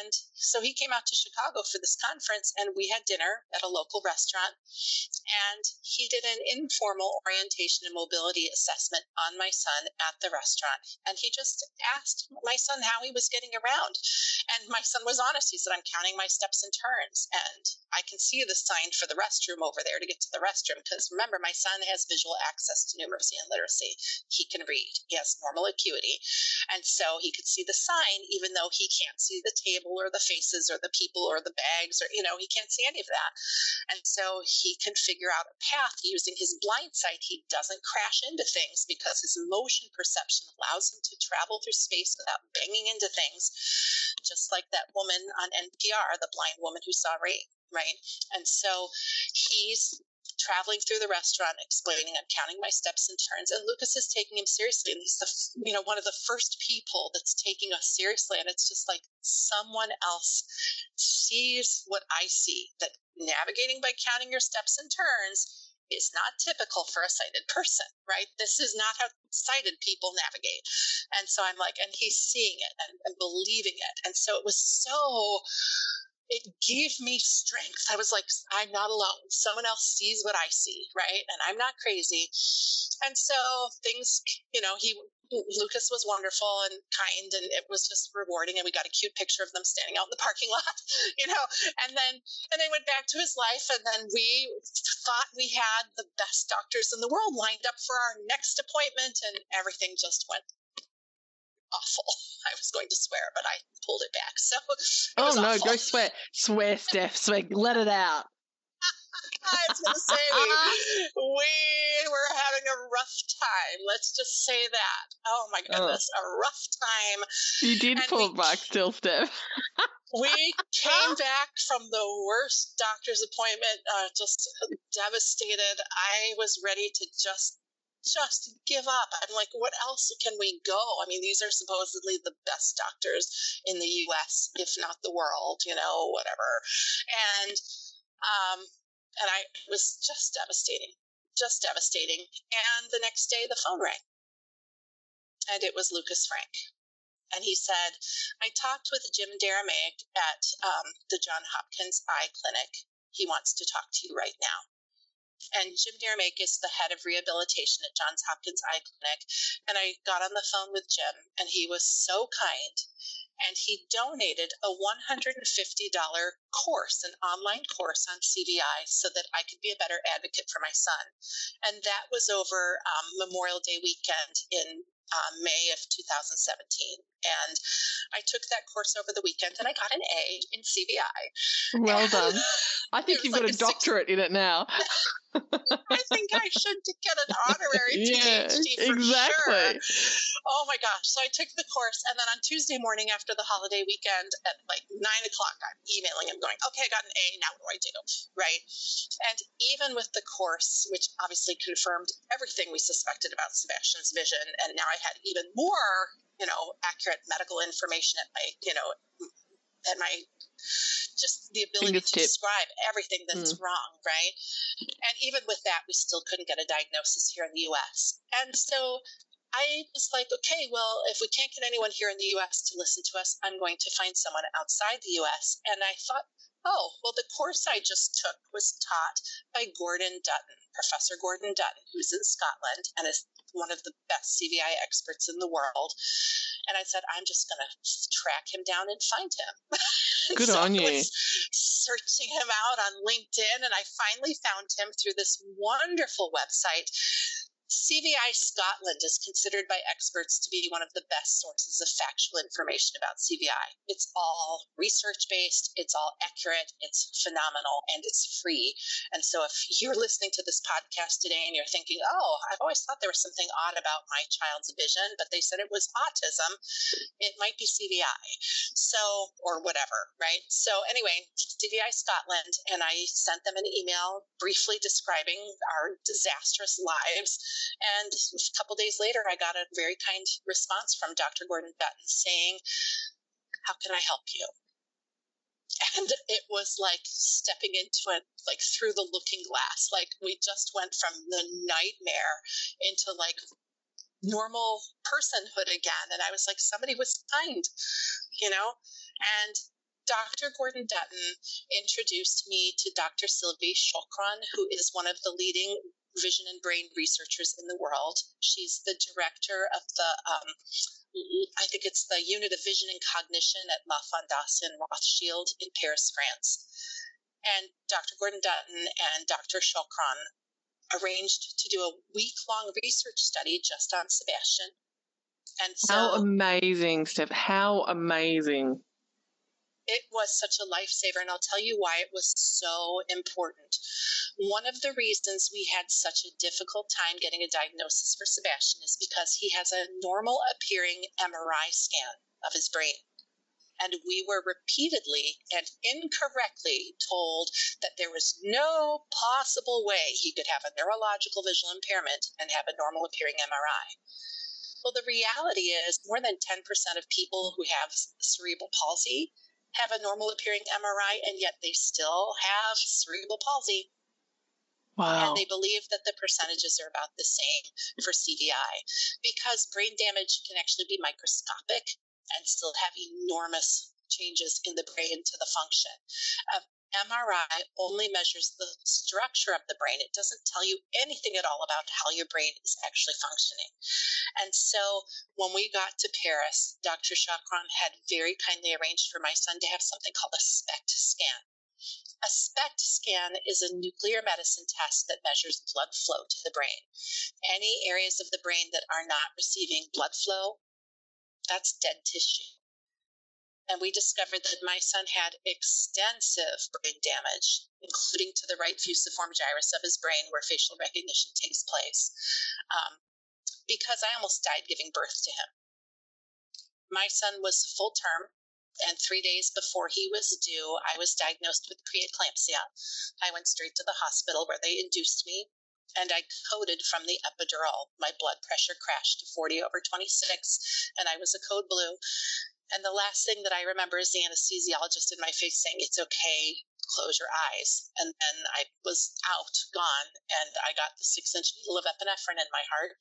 And so he came out to Chicago for this conference and we had dinner at a local restaurant. And he did an informal orientation and mobility assessment on my son at the restaurant. And he just asked my son how he was getting around. And my son was honest. He said, I'm counting my steps and turns. And I can see the sign for the restroom over there to get to the restroom. Because remember, my son has visual access to numeracy and literacy. He can read, he has normal acuity. And so he could see the sign, even though he can't see the table or the faces or the people or the bags or, you know, he can't see any of that. And so he can figure out a path using his blind sight. He doesn't crash into things because his motion perception allows him to travel through space without banging into things, just like that woman on NPR, the blind woman who saw rain, right? And so he's traveling through the restaurant explaining i'm counting my steps and turns and lukas is taking him seriously and he's the you know one of the first people that's taking us seriously and it's just like someone else sees what i see that navigating by counting your steps and turns is not typical for a sighted person, right? This is not how sighted people navigate. And so I'm like, and he's seeing it and, and believing it. And so it was so it gave me strength. I was like, I'm not alone. Someone else sees what I see, right? And I'm not crazy. And so things, you know, he Lukas was wonderful and kind, and it was just rewarding. And we got a cute picture of them standing out in the parking lot, you know. And then and then went back to his life, and then we thought we had the best doctors in the world lined up for our next appointment, and everything just went awful. I was going to swear, but I pulled it back. So it oh no, awful. go swear, swear, Steph, swear, let it out. I was going to say we, we were having a rough time. Let's just say that. Oh my goodness, oh. a rough time. You did and pull we, back still, Steph. we came back from the worst doctor's appointment, uh, just devastated. I was ready to just just give up. I'm like, what else can we go? I mean, these are supposedly the best doctors in the US, if not the world, you know, whatever. And um, and I was just devastating, just devastating. And the next day, the phone rang, and it was Lukas Franck. And he said, I talked with Jim Deremeik at um, the John Hopkins Eye Clinic. He wants to talk to you right now. And Jim Deremeik is the head of rehabilitation at Johns Hopkins Eye Clinic. And I got on the phone with Jim, and he was so kind and he donated a $150 course, an online course on CVI, so that I could be a better advocate for my son. And that was over um, Memorial Day weekend in uh, May of 2017. And I took that course over the weekend and I got an A in CVI. Well and done. I think you've like got a, a doctorate six- in it now. I think I should get an honorary yeah, PhD for exactly. sure. Oh my gosh. So I took the course and then on Tuesday morning after the holiday weekend at like nine o'clock, I'm emailing him going, okay, I got an A. Now what do I do? Right. And even with the course, which obviously confirmed everything we suspected about Sebastian's vision, and now I had even more you know, accurate medical information at my, you know, at my just the ability to describe everything that's mm. wrong, right? And even with that, we still couldn't get a diagnosis here in the US. And so I was like, okay, well, if we can't get anyone here in the US to listen to us, I'm going to find someone outside the US. And I thought, oh, well, the course I just took was taught by Gordon Dutton, Professor Gordon Dutton, who's in Scotland and is one of the best CVI experts in the world. And I said, I'm just going to track him down and find him. Good so on you. searching him out on LinkedIn, and I finally found him through this wonderful website CVI Scotland is considered by experts to be one of the best sources of factual information about CVI. It's all research based, it's all accurate, it's phenomenal, and it's free. And so if you're listening to this podcast today and you're thinking, oh, I've always thought there was something odd about my child's vision, but they said it was autism, it might be CVI. So, or whatever, right? So, anyway, CVI Scotland, and I sent them an email briefly describing our disastrous lives and a couple days later, I got a very kind response from Dr. Gordon Dutton saying, How can I help you? And it was like stepping into it, like through the looking glass. Like we just went from the nightmare into like normal personhood again. And I was like, somebody was kind, you know? And Dr. Gordon Dutton introduced me to Dr. Sylvie Chokron, who is one of the leading vision and brain researchers in the world. She's the director of the, um, I think it's the Unit of Vision and Cognition at La Fondation Rothschild in Paris, France. And Dr. Gordon Dutton and Dr. Chokron arranged to do a week long research study just on Sebastian. And so, how amazing, Steph! How amazing! It was such a lifesaver, and I'll tell you why it was so important. One of the reasons we had such a difficult time getting a diagnosis for Sebastian is because he has a normal appearing MRI scan of his brain. And we were repeatedly and incorrectly told that there was no possible way he could have a neurological visual impairment and have a normal appearing MRI. Well, the reality is more than 10% of people who have cerebral palsy have a normal appearing MRI, and yet they still have cerebral palsy. Wow. And they believe that the percentages are about the same for CVI because brain damage can actually be microscopic and still have enormous changes in the brain to the function. Um, MRI only measures the structure of the brain. It doesn't tell you anything at all about how your brain is actually functioning. And so when we got to Paris, Dr. Chokron had very kindly arranged for my son to have something called a SPECT scan. A SPECT scan is a nuclear medicine test that measures blood flow to the brain. Any areas of the brain that are not receiving blood flow, that's dead tissue and we discovered that my son had extensive brain damage, including to the right fusiform gyrus of his brain where facial recognition takes place, um, because I almost died giving birth to him. My son was full term, and three days before he was due, I was diagnosed with preeclampsia. I went straight to the hospital where they induced me and I coded from the epidural. My blood pressure crashed to 40 over 26, and I was a code blue. And the last thing that I remember is the anesthesiologist in my face saying, It's okay, close your eyes. And then I was out, gone, and I got the six inch needle of epinephrine in my heart.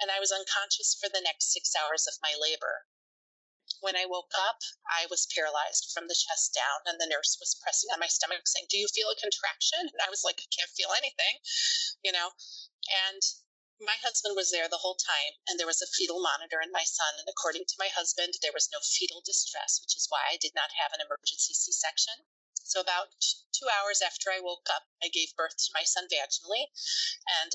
And I was unconscious for the next six hours of my labor. When I woke up, I was paralyzed from the chest down, and the nurse was pressing on my stomach saying, Do you feel a contraction? And I was like, I can't feel anything, you know? And my husband was there the whole time, and there was a fetal monitor in my son. And according to my husband, there was no fetal distress, which is why I did not have an emergency C section. So, about two hours after I woke up, I gave birth to my son vaginally. And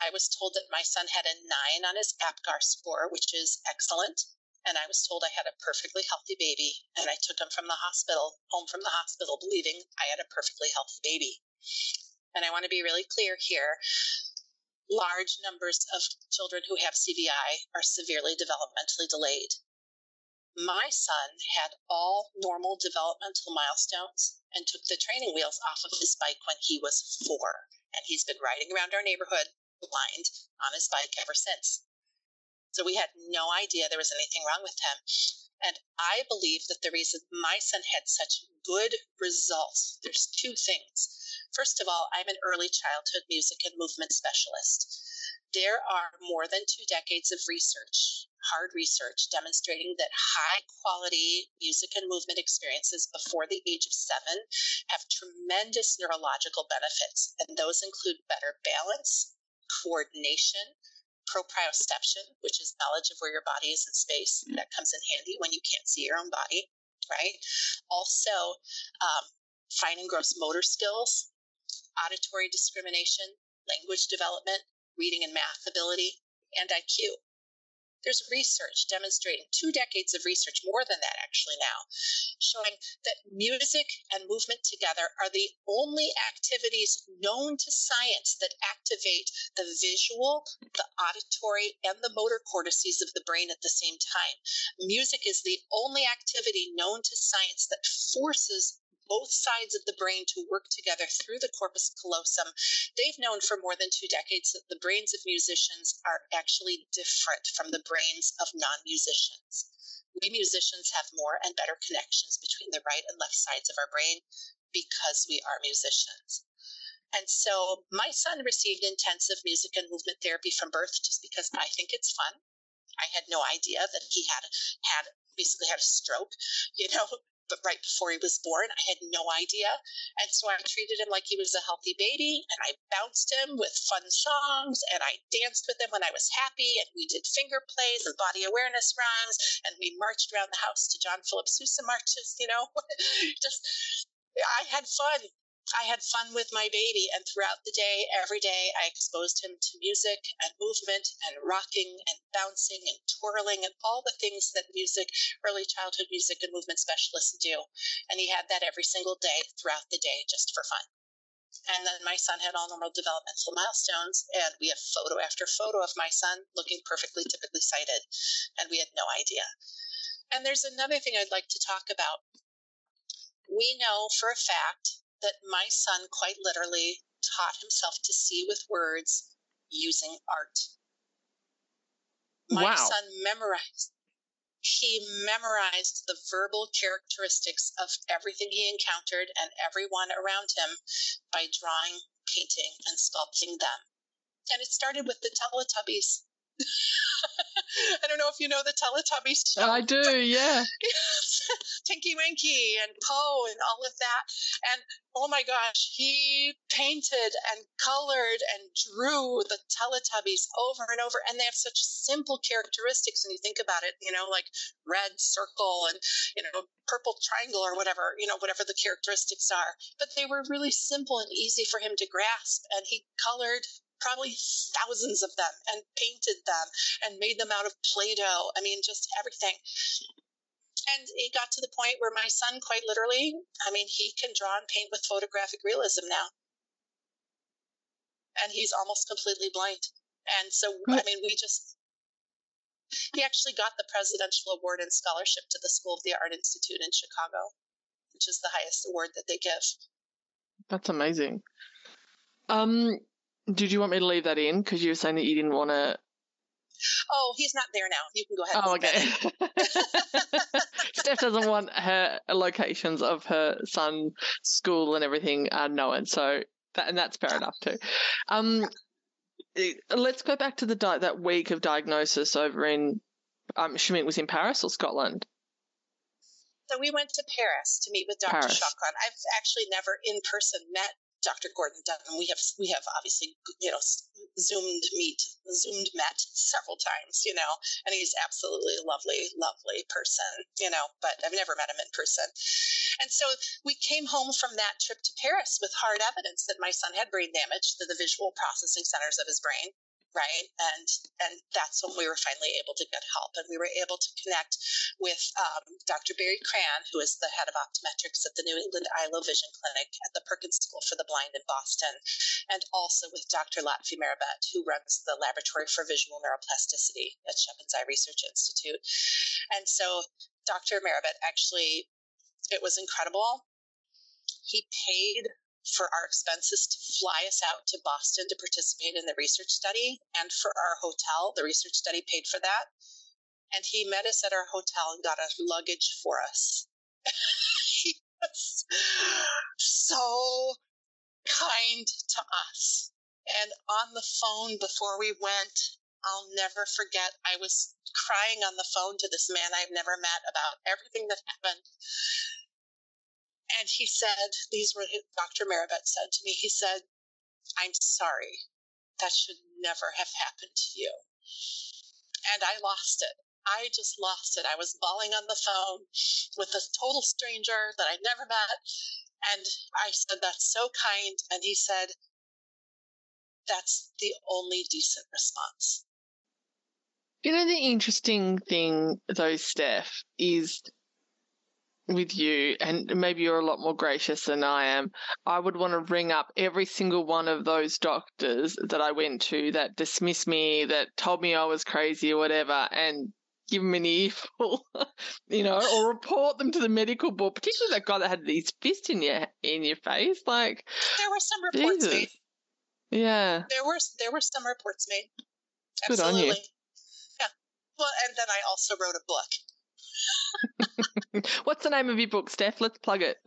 I was told that my son had a nine on his APGAR score, which is excellent. And I was told I had a perfectly healthy baby. And I took him from the hospital, home from the hospital, believing I had a perfectly healthy baby. And I want to be really clear here large numbers of children who have CVI are severely developmentally delayed. My son had all normal developmental milestones and took the training wheels off of his bike when he was four. And he's been riding around our neighborhood blind on his bike ever since. So we had no idea there was anything wrong with him. And I believe that the reason my son had such good results, there's two things. First of all, I'm an early childhood music and movement specialist. There are more than two decades of research, hard research, demonstrating that high quality music and movement experiences before the age of seven have tremendous neurological benefits. And those include better balance, coordination, proprioception, which is knowledge of where your body is in space. That comes in handy when you can't see your own body, right? Also, um, fine and gross motor skills, auditory discrimination, language development, reading and math ability, and IQ. There's research demonstrating two decades of research, more than that actually now, showing that music and movement together are the only activities known to science that activate the visual, the auditory, and the motor cortices of the brain at the same time. Music is the only activity known to science that forces both sides of the brain to work together through the corpus callosum. They've known for more than two decades that the brains of musicians are actually different from the brains of non musicians. We musicians have more and better connections between the right and left sides of our brain because we are musicians. And so my son received intensive music and movement therapy from birth just because I think it's fun. I had no idea that he had had basically had a stroke, you know, but right before he was born. I had no idea. And so I treated him like he was a healthy baby and I bounced him with fun songs and I danced with him when I was happy and we did finger plays and body awareness runs and we marched around the house to John Philip Sousa marches, you know. Just I had fun I had fun with my baby, and throughout the day, every day, I exposed him to music and movement and rocking and bouncing and twirling and all the things that music, early childhood music and movement specialists do. And he had that every single day throughout the day just for fun. And then my son had all normal developmental milestones, and we have photo after photo of my son looking perfectly typically sighted, and we had no idea. And there's another thing I'd like to talk about. We know for a fact that my son quite literally taught himself to see with words using art. My wow. son memorized. He memorized the verbal characteristics of everything he encountered and everyone around him by drawing, painting, and sculpting them. And it started with the Teletubbies. I don't know if you know the Teletubbies show. Oh, I do, yeah. Tinky Winky and Po and all of that. And oh my gosh, he painted and colored and drew the Teletubbies over and over. And they have such simple characteristics when you think about it, you know, like red circle and, you know, purple triangle or whatever, you know, whatever the characteristics are. But they were really simple and easy for him to grasp. And he colored probably thousands of them and painted them and made them out of Play Doh. I mean, just everything. And it got to the point where my son, quite literally, I mean, he can draw and paint with photographic realism now. And he's almost completely blind. And so, I mean, we just, he actually got the presidential award and scholarship to the School of the Art Institute in Chicago, which is the highest award that they give. That's amazing. Um, did you want me to leave that in? Because you were saying that you didn't want to. Oh, he's not there now. You can go ahead. Oh, okay. Steph doesn't want her locations of her son's school and everything uh, known, so that and that's fair enough too. Um, let's go back to the di- that week of diagnosis over in. Um, Schmidt was in Paris or Scotland. So we went to Paris to meet with Dr. Paris. I've actually never in person met Dr. Gordon Dutton. We have we have obviously you know zoomed meet zoomed met several times, you know, and he's absolutely lovely, lovely person, you know. But I've never met him in person. And so we came home from that trip to Paris with hard evidence that my son had brain damage to the visual processing centers of his brain right? And and that's when we were finally able to get help. And we were able to connect with um, dr barry kran who is the head of optometrics at the new england low vision clinic at the perkins school for the blind in boston and also with dr lotfi merabet who runs the laboratory for visual neuroplasticity at Schepens eye research institute. And so dr merabet actually it was incredible. He paid for our expenses to fly us out to Boston to participate in the research study and for our hotel. The research study paid for that. and he met us at our hotel and got our luggage for us. he was so kind to us. And on the phone before we went, I'll never forget, I was crying on the phone to this man I've never met about everything that happened. And he said, these were Dr. Merabet said to me, he said, I'm sorry. That should never have happened to you. And I lost it. I just lost it. I was bawling on the phone with a total stranger that I'd never met. And I said, That's so kind. And he said, That's the only decent response. You know, the interesting thing, though, Steph, is with you, and maybe you're a lot more gracious than I am, I would want to ring up every single one of those doctors that I went to that dismissed me, that told me I was crazy or whatever, and give them an earful, you know, or report them to the medical board. Particularly that guy that had his fist in your in your face. Like there were some reports Jesus. made. Yeah, there were there were some reports made. Good on you. Yeah. Well, and then I also wrote a book. What's the name of your book, Steph? Let's plug it.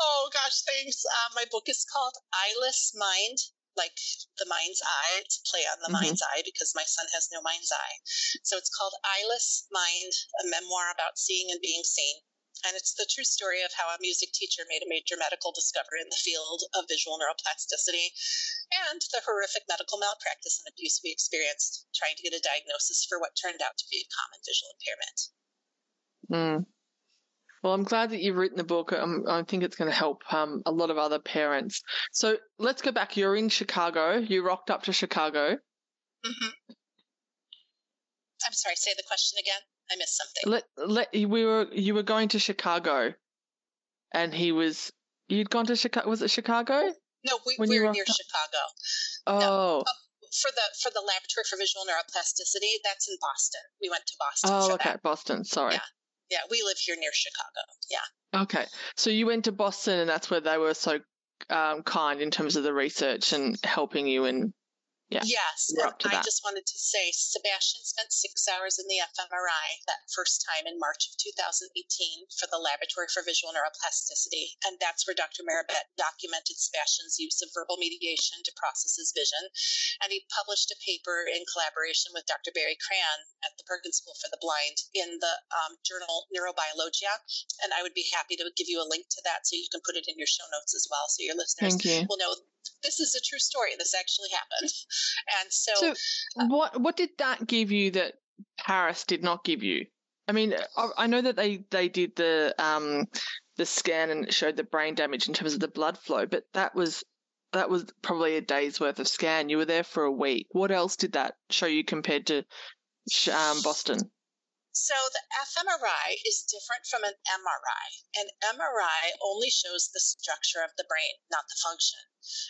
Oh gosh, thanks. Uh, my book is called Eyeless Mind, like the mind's eye. It's a play on the mm-hmm. mind's eye because my son has no mind's eye. So it's called Eyeless Mind, a memoir about seeing and being seen. And it's the true story of how a music teacher made a major medical discovery in the field of visual neuroplasticity and the horrific medical malpractice and abuse we experienced trying to get a diagnosis for what turned out to be a common visual impairment. Mm. Well, I'm glad that you've written the book. Um, I think it's going to help um, a lot of other parents. So let's go back. You're in Chicago. You rocked up to Chicago. Mm-hmm. I'm sorry. Say the question again. I missed something. Let, let we were you were going to Chicago, and he was you'd gone to Chicago. Was it Chicago? No, we, when we're near up? Chicago. Oh. No. For the for the laboratory for visual neuroplasticity, that's in Boston. We went to Boston. Oh, okay, that. Boston. Sorry. Yeah, yeah, we live here near Chicago. Yeah. Okay, so you went to Boston, and that's where they were so um, kind in terms of the research and helping you and yeah. Yes. And I just wanted to say Sebastian spent six hours in the fMRI that first time in March of 2018 for the Laboratory for Visual Neuroplasticity. And that's where Dr. Merabet documented Sebastian's use of verbal mediation to process his vision. And he published a paper in collaboration with Dr. Barry Kran at the Perkins School for the Blind in the um, journal Neurobiologia. And I would be happy to give you a link to that so you can put it in your show notes as well so your listeners will know this is a true story. This actually happened. And so, so uh, what what did that give you that Paris did not give you? I mean, I, I know that they they did the um the scan and it showed the brain damage in terms of the blood flow, but that was that was probably a day's worth of scan. You were there for a week. What else did that show you compared to um, Boston? So the fMRI is different from an MRI. An MRI only shows the structure of the brain, not the function.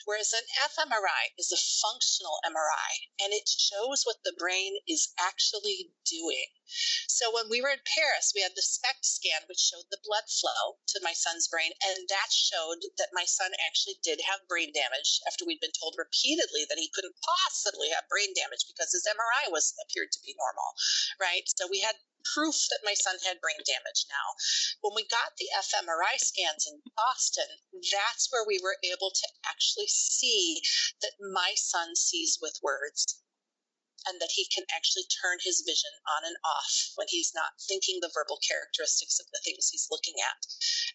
Whereas an fMRI is a functional MRI and it shows what the brain is actually doing. So when we were in Paris, we had the SPECT scan, which showed the blood flow to my son's brain, and that showed that my son actually did have brain damage after we'd been told repeatedly that he couldn't possibly have brain damage because his MRI was appeared to be normal, right? So we had proof that my son had brain damage now. When we got the fMRI scans in Boston, that's where we were able to actually see that my son sees with words and that he can actually turn his vision on and off when he's not thinking the verbal characteristics of the things he's looking at.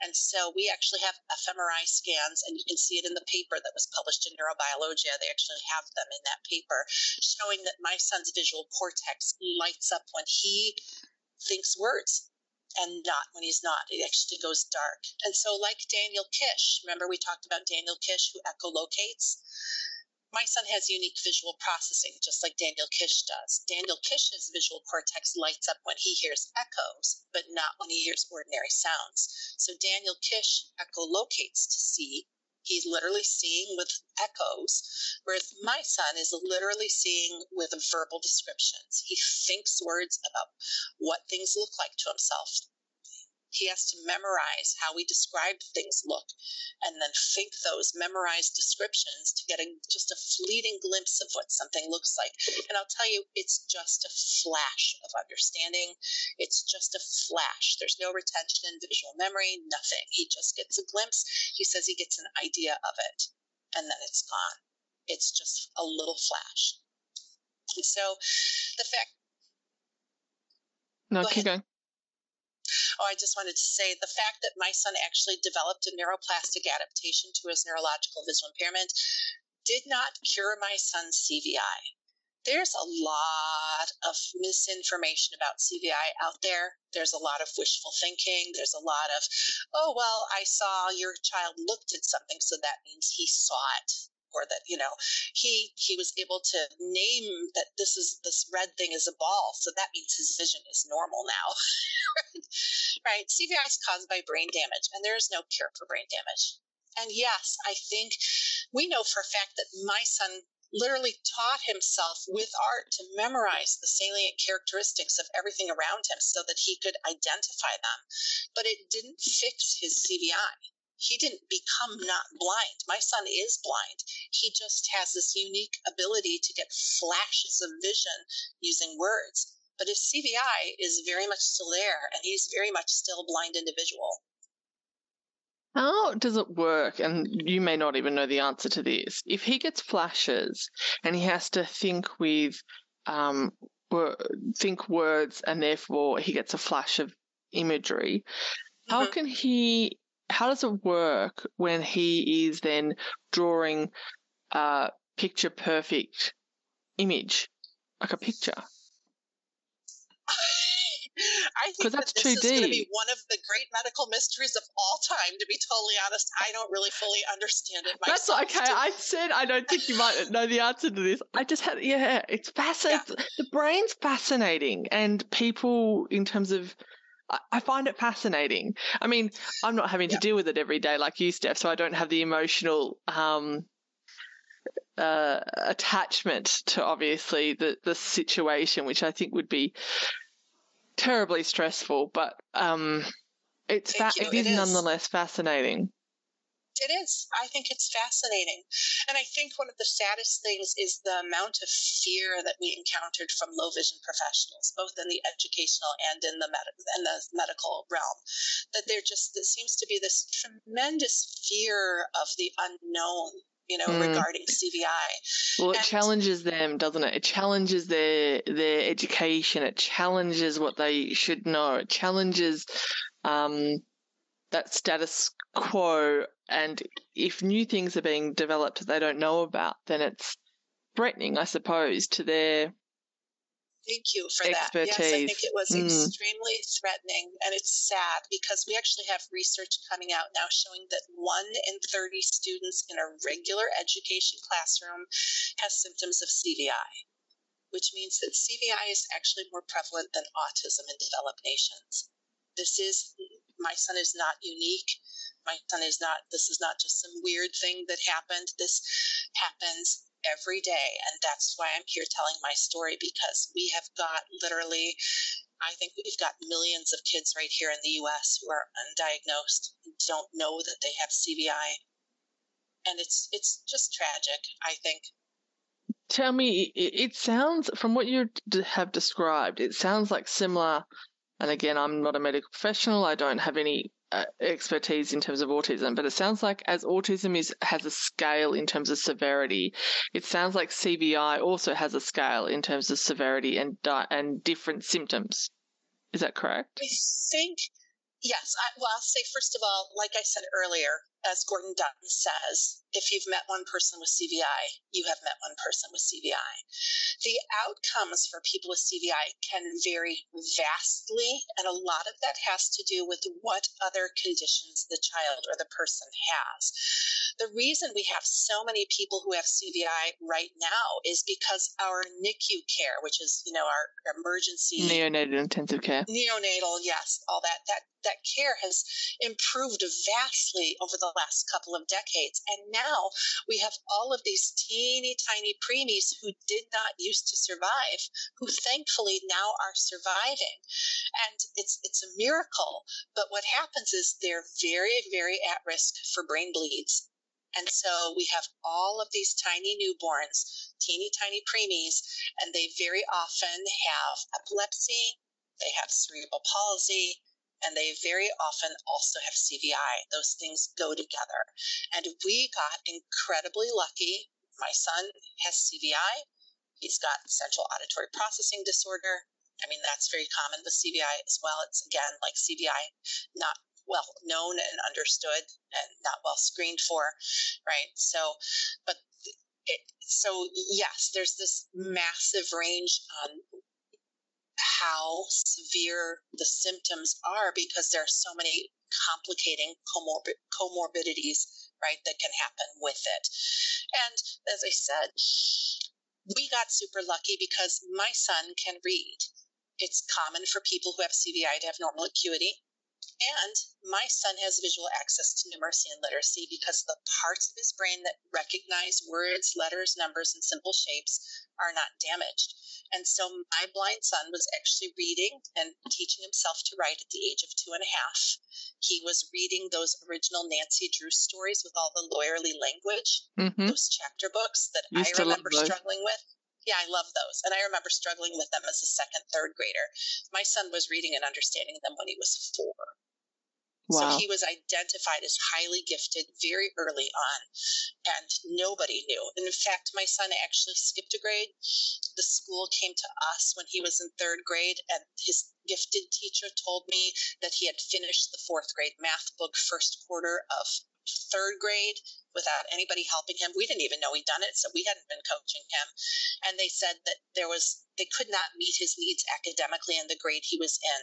And so we actually have fMRI scans, and you can see it in the paper that was published in Neurobiologia. They actually have them in that paper, showing that my son's visual cortex lights up when he thinks words and not when he's not. It actually goes dark. And so, like Daniel Kish, remember we talked about Daniel Kish who echolocates? My son has unique visual processing, just like Daniel Kish does. Daniel Kish's visual cortex lights up when he hears echoes, but not when he hears ordinary sounds. So Daniel Kish echolocates to see He's literally seeing with echoes, whereas my son is literally seeing with verbal descriptions. He thinks words about what things look like to himself. He has to memorize how we describe things look and then think those memorized descriptions to get a, just a fleeting glimpse of what something looks like. And I'll tell you, it's just a flash of understanding. It's just a flash. There's no retention, in visual memory, nothing. He just gets a glimpse. He says he gets an idea of it and then it's gone. It's just a little flash. And so the fact. No, keep going. Oh, I just wanted to say the fact that my son actually developed a neuroplastic adaptation to his neurological visual impairment did not cure my son's CVI. There's a lot of misinformation about CVI out there. There's a lot of wishful thinking. There's a lot of, oh, well, I saw your child looked at something, so that means he saw it or that you know he he was able to name that this is this red thing is a ball so that means his vision is normal now. Right? Cvi is caused by brain damage and there is no cure for brain damage. And yes i think we know for a fact that my son literally taught himself with art to memorize the salient characteristics of everything around him so that he could identify them. But it didn't fix his cvi he didn't become not blind. My son is blind. He just has this unique ability to get flashes of vision using words. But his CVI is very much still there, and he's very much still a blind individual. How does it work? And you may not even know the answer to this. If he gets flashes and he has to think with um, think words, and therefore he gets a flash of imagery, how mm-hmm. can he how does it work when he is then drawing a picture perfect image, like a picture? I think that this 2D. is going to be one of the great medical mysteries of all time. To be totally honest, I don't really fully understand it myself. That's okay. I said I don't think you might know the answer to this. I just had yeah, it's fascinating. Yeah. The brain's fascinating, and people in terms of I find it fascinating. I mean, I'm not having to deal with it every day like you, Steph, so I don't have the emotional um, uh, attachment to obviously the, the situation, which I think would be terribly stressful. But um, it's fa- it is, it is nonetheless fascinating. It is. I think it's fascinating. And I think one of the saddest things is the amount of fear that we encountered from low vision professionals, both in the educational and in the, med- in the medical realm. That there just there seems to be this tremendous fear of the unknown you know, mm. regarding CVI. Well, it and, challenges them, doesn't it? It challenges their their education. It challenges what they should know. It challenges um, that status quo. And if new things are being developed that they don't know about, then it's threatening, I suppose, to their Thank you for expertise. that. Yes, I think it was mm. extremely threatening, and it's sad because we actually have research coming out now showing that one in 30 students in a regular education classroom has symptoms of CVI, which means that CVI is actually more prevalent than autism in developed nations. This is my son is not unique. My son is not, this is not just some weird thing that happened. This happens every day. And that's why I'm here telling my story because we have got literally, I think we've got millions of kids right here in the US who are undiagnosed don't know that they have CVI. And it's it's just tragic, I think. Tell me, it sounds from what you have described, it sounds like similar and again, I'm not a medical professional. I don't have any uh, expertise in terms of autism, but it sounds like as autism is has a scale in terms of severity, it sounds like CVI also has a scale in terms of severity and di- and different symptoms. Is that correct? I think yes. I, well, I'll say first of all, like I said earlier, as Gordon Dutton says, if you've met one person with CVI, you have met one person with CVI. The outcomes for people with CVI can vary vastly, and a lot of that has to do with what other conditions the child or the person has. The reason we have so many people who have CVI right now is because our NICU care, which is, you know, our emergency neonatal intensive care. Neonatal, yes, all that that that care has improved vastly over the last couple of decades. And now we have all of these teeny tiny preemies who did not used to survive, who thankfully now are surviving. And it's it's a miracle. But what happens is they're very, very at risk for brain bleeds. And so we have all of these tiny newborns, teeny tiny preemies, and they very often have epilepsy, they have cerebral palsy, and they very often also have CVI. Those things go together. And we got incredibly lucky. My son has CVI. He's got central auditory processing disorder. I mean, that's very common with CVI as well. It's again like CVI, not well known and understood and not well screened for, right? So, but it, so yes, there's this massive range on how severe the symptoms are because there are so many complicating comorbid, comorbidities, right, that can happen with it. And as I said, we got super lucky because my son can read. It's common for people who have CVI to have normal acuity. And my son has visual access to numeracy and literacy because the parts of his brain that recognize words, letters, numbers, and simple shapes are not damaged. And so my blind son was actually reading and teaching himself to write at the age of two and a half. He was reading those original Nancy Drew stories with all the lawyerly language, mm-hmm. those chapter books that Used I remember struggling with. Yeah, I love those. And I remember struggling with them as a second, third grader. My son was reading and understanding them when he was four. Wow. So he was identified as highly gifted very early on, and nobody knew. And in fact, my son actually skipped a grade. The school came to us when he was in third grade, and his gifted teacher told me that he had finished the fourth grade math book first quarter of third grade without anybody helping him. We didn't even know he'd done it, so we hadn't been coaching him. And they said that there was they could not meet his needs academically in the grade he was in.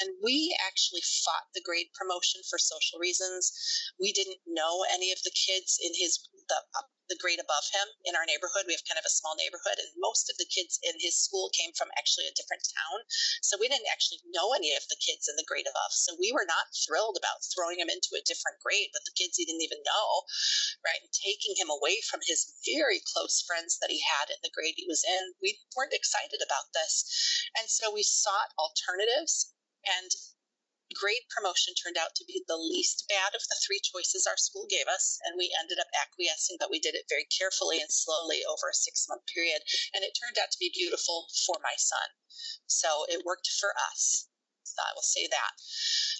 And we actually fought the grade promotion for social reasons. We didn't know any of the kids in his the the grade above him in our neighborhood. We have kind of a small neighborhood, and most of the kids in his school came from actually a different town. So we didn't actually know any of the kids in the grade above. So we were not thrilled about throwing him into a different grade with the kids he didn't even know, right? And taking him away from his very close friends that he had in the grade he was in. We weren't excited about this. And so we sought alternatives and grade promotion turned out to be the least bad of the three choices our school gave us. And we ended up acquiescing, but we did it very carefully and slowly over a six month period. And it turned out to be beautiful for my son. So it worked for us. So I will say that.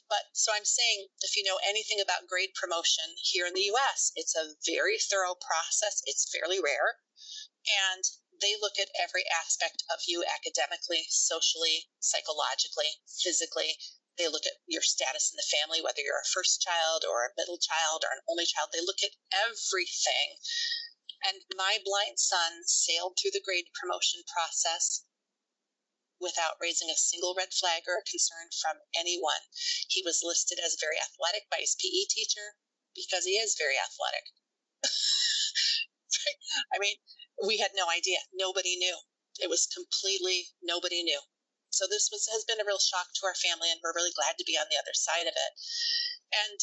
But so I'm saying if you know anything about grade promotion here in the US, it's a very thorough process. It's fairly rare. And they look at every aspect of you academically, socially, psychologically, physically. They look at your status in the family, whether you're a first child or a middle child or an only child. They look at everything. And my blind son sailed through the grade promotion process without raising a single red flag or a concern from anyone. He was listed as very athletic by his PE teacher because he is very athletic. I mean, we had no idea. Nobody knew. It was completely nobody knew. So this was has been a real shock to our family, and we're really glad to be on the other side of it. And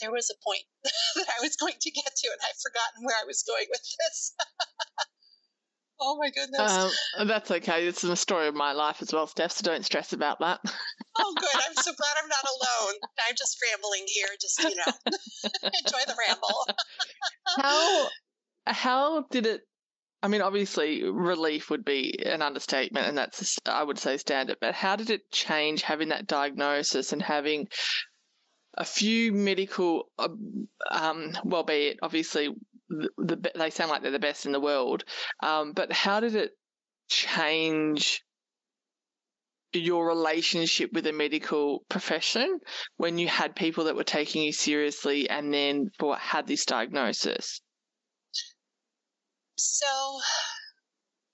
there was a point that I was going to get to, and I've forgotten where I was going with this. oh my goodness. Um, that's okay. It's the story of my life as well, Steph. So don't stress about that. oh, good. I'm so glad I'm not alone. I'm just rambling here. Just you know, enjoy the ramble. how how did it? I mean, obviously, relief would be an understatement, and that's I would say standard. But how did it change having that diagnosis and having a few medical, um, well, be it obviously the, the, they sound like they're the best in the world, um, but how did it change your relationship with the medical profession when you had people that were taking you seriously and then for had this diagnosis? So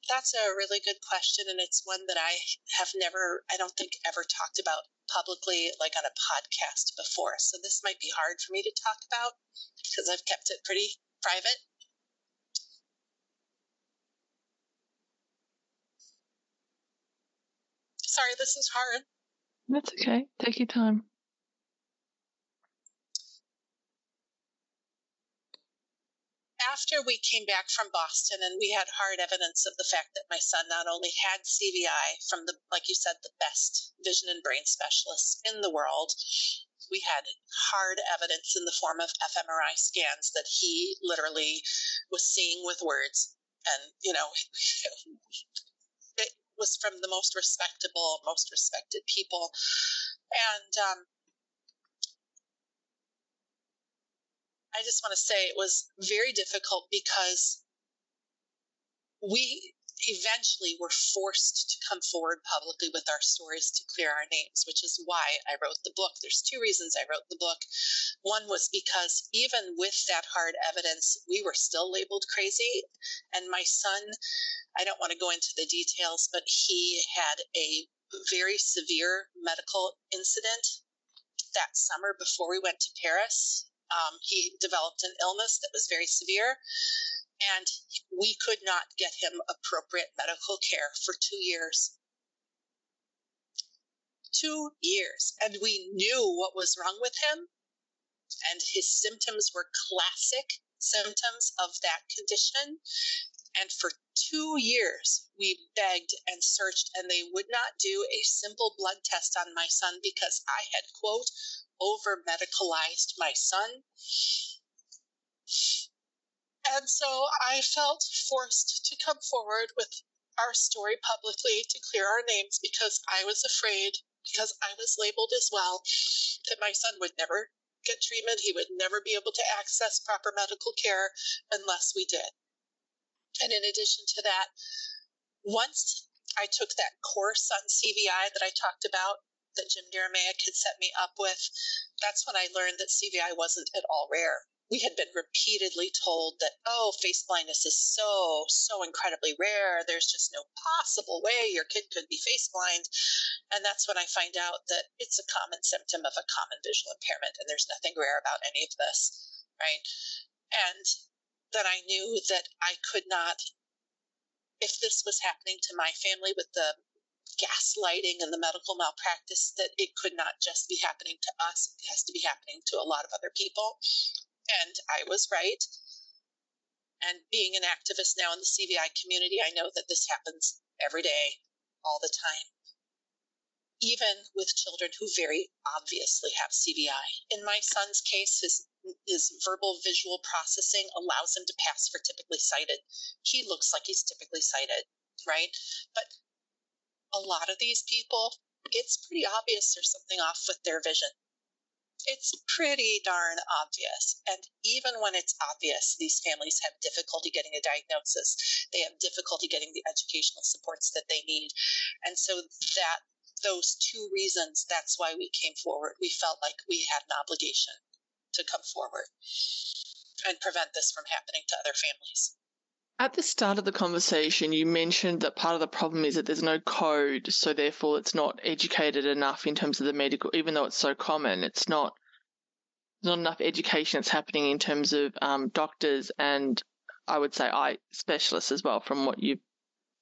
that's a really good question. And it's one that I have never, I don't think, ever talked about publicly, like on a podcast before. So this might be hard for me to talk about because I've kept it pretty private. Sorry, this is hard. That's okay. Take your time. After we came back from Boston and we had hard evidence of the fact that my son not only had CVI from the, like you said, the best vision and brain specialists in the world, we had hard evidence in the form of fMRI scans that he literally was seeing with words. And, you know, it was from the most respectable, most respected people. And um, I just want to say it was very difficult because we eventually were forced to come forward publicly with our stories to clear our names, which is why I wrote the book. There's two reasons I wrote the book. One was because even with that hard evidence, we were still labeled crazy. And my son, I don't want to go into the details, but he had a very severe medical incident that summer before we went to Paris. Um, he developed an illness that was very severe and we could not get him appropriate medical care for two years. Two years. And we knew what was wrong with him, and his symptoms were classic symptoms of that condition. And for two years, we begged and searched, and they would not do a simple blood test on my son because I had, quote, over medicalized my son. And so I felt forced to come forward with our story publicly to clear our names because I was afraid, because I was labeled as well, that my son would never get treatment. He would never be able to access proper medical care unless we did. And in addition to that, once I took that course on CVI that I talked about, that Jim Deremeik had set me up with, that's when I learned that CVI wasn't at all rare we had been repeatedly told that, oh, face blindness is so, so incredibly rare. There's just no possible way your kid could be face blind. And that's when I find out that it's a common symptom of a common visual impairment, and there's nothing rare about any of this, right? And that I knew that I could not, if this was happening to my family with the gaslighting and the medical malpractice, that it could not just be happening to us, it has to be happening to a lot of other people. And I was right. And being an activist now in the CVI community, I know that this happens every day, all the time. Even with children who very obviously have CVI. In my son's case, his his verbal visual processing allows him to pass for typically sighted. He looks like he's typically sighted, right? But a lot of these people, it's pretty obvious there's something off with their vision it's pretty darn obvious. And even when it's obvious, these families have difficulty getting a diagnosis. They have difficulty getting the educational supports that they need. And so that those two reasons, that's why we came forward. We felt like we had an obligation to come forward and prevent this from happening to other families. At the start of the conversation, you mentioned that part of the problem is that there's no code, so therefore it's not educated enough in terms of the medical, even though it's so common, it's not not enough education that's happening in terms of um, doctors and I would say eye specialists as well, from what you've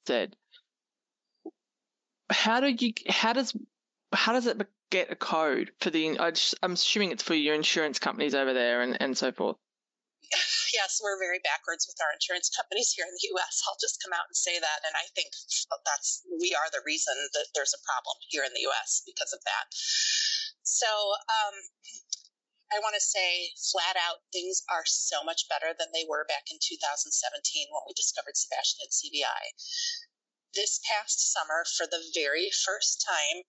said. How do you? How does? How does it get a code for the? I'm assuming it's for your insurance companies over there and and so forth yes, we're very backwards with our insurance companies here in the U.S. I'll just come out and say that, and I think that's we are the reason that there's a problem here in the U.S. because of that. So um, I want to say flat out, things are so much better than they were back in 2017 when we discovered Sebastian at CVI. This past summer, for the very first time,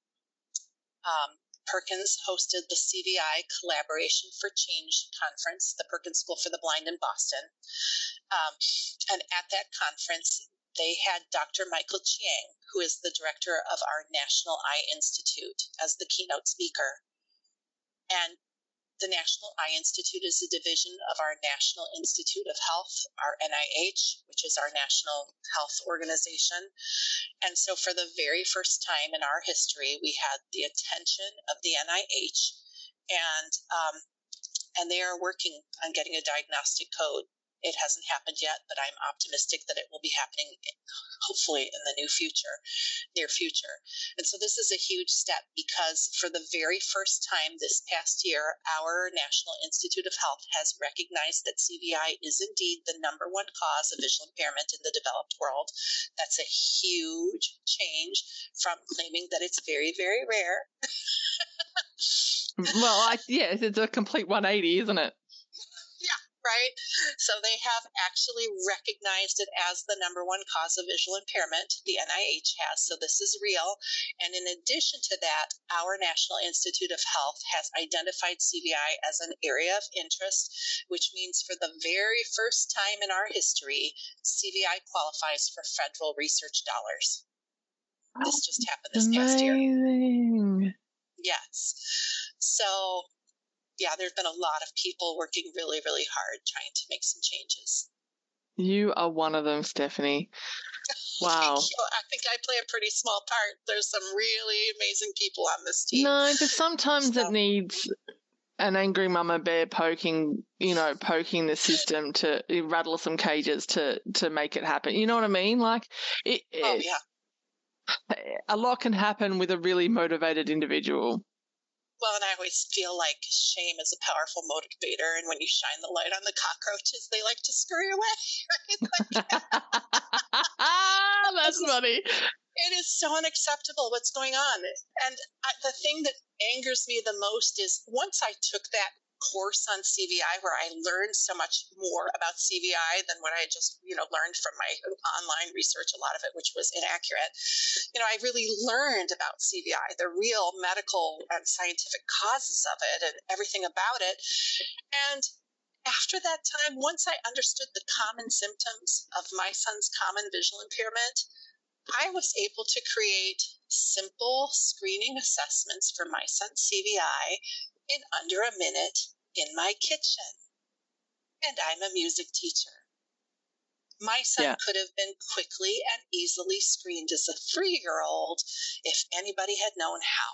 um, Perkins hosted the CVI Collaboration for Change conference, the Perkins School for the Blind in Boston. Um, and at that conference, they had Dr. Michael Chiang, who is the director of our National Eye Institute, as the keynote speaker. And the National Eye Institute is a division of our National Institute of Health, our NIH, which is our national health organization. And so, for the very first time in our history, we had the attention of the NIH, and um, and they are working on getting a diagnostic code It hasn't happened yet, but I'm optimistic that it will be happening hopefully in the new future, near future. And so this is a huge step because for the very first time this past year, our National Institute of Health has recognized that CVI is indeed the number one cause of visual impairment in the developed world. That's a huge change from claiming that it's very, very rare. well, I, yes, it's a complete 180, isn't it? Right? So they have actually recognized it as the number one cause of visual impairment. The NIH has, so this is real. And in addition to that, our National Institute of Health has identified CVI as an area of interest, which means for the very first time in our history, CVI qualifies for federal research dollars. This just happened this Amazing. past year. Yes. So yeah, there's been a lot of people working really, really hard trying to make some changes. You are one of them, Stephanie. Wow. I think I play a pretty small part. There's some really amazing people on this team. No, but sometimes so. it needs an angry mama bear poking, you know, poking the system to rattle some cages to to make it happen. You know what I mean? Like it, oh, yeah. A lot can happen with a really motivated individual. Well, and I always feel like shame is a powerful motivator, and when you shine the light on the cockroaches, they like to scurry away. Right? That's funny. It is so unacceptable what's going on. And I, the thing that angers me the most is once I took that course on CVI where I learned so much more about CVI than what I just, you know, learned from my online research, a lot of it, which was inaccurate. You know, I really learned about CVI, the real medical and scientific causes of it and everything about it. And after that time, once I understood the common symptoms of my son's common visual impairment, I was able to create simple screening assessments for my son's CVI in under a minute in my kitchen. And I'm a music teacher. My son yeah. could have been quickly and easily screened as a three year old if anybody had known how.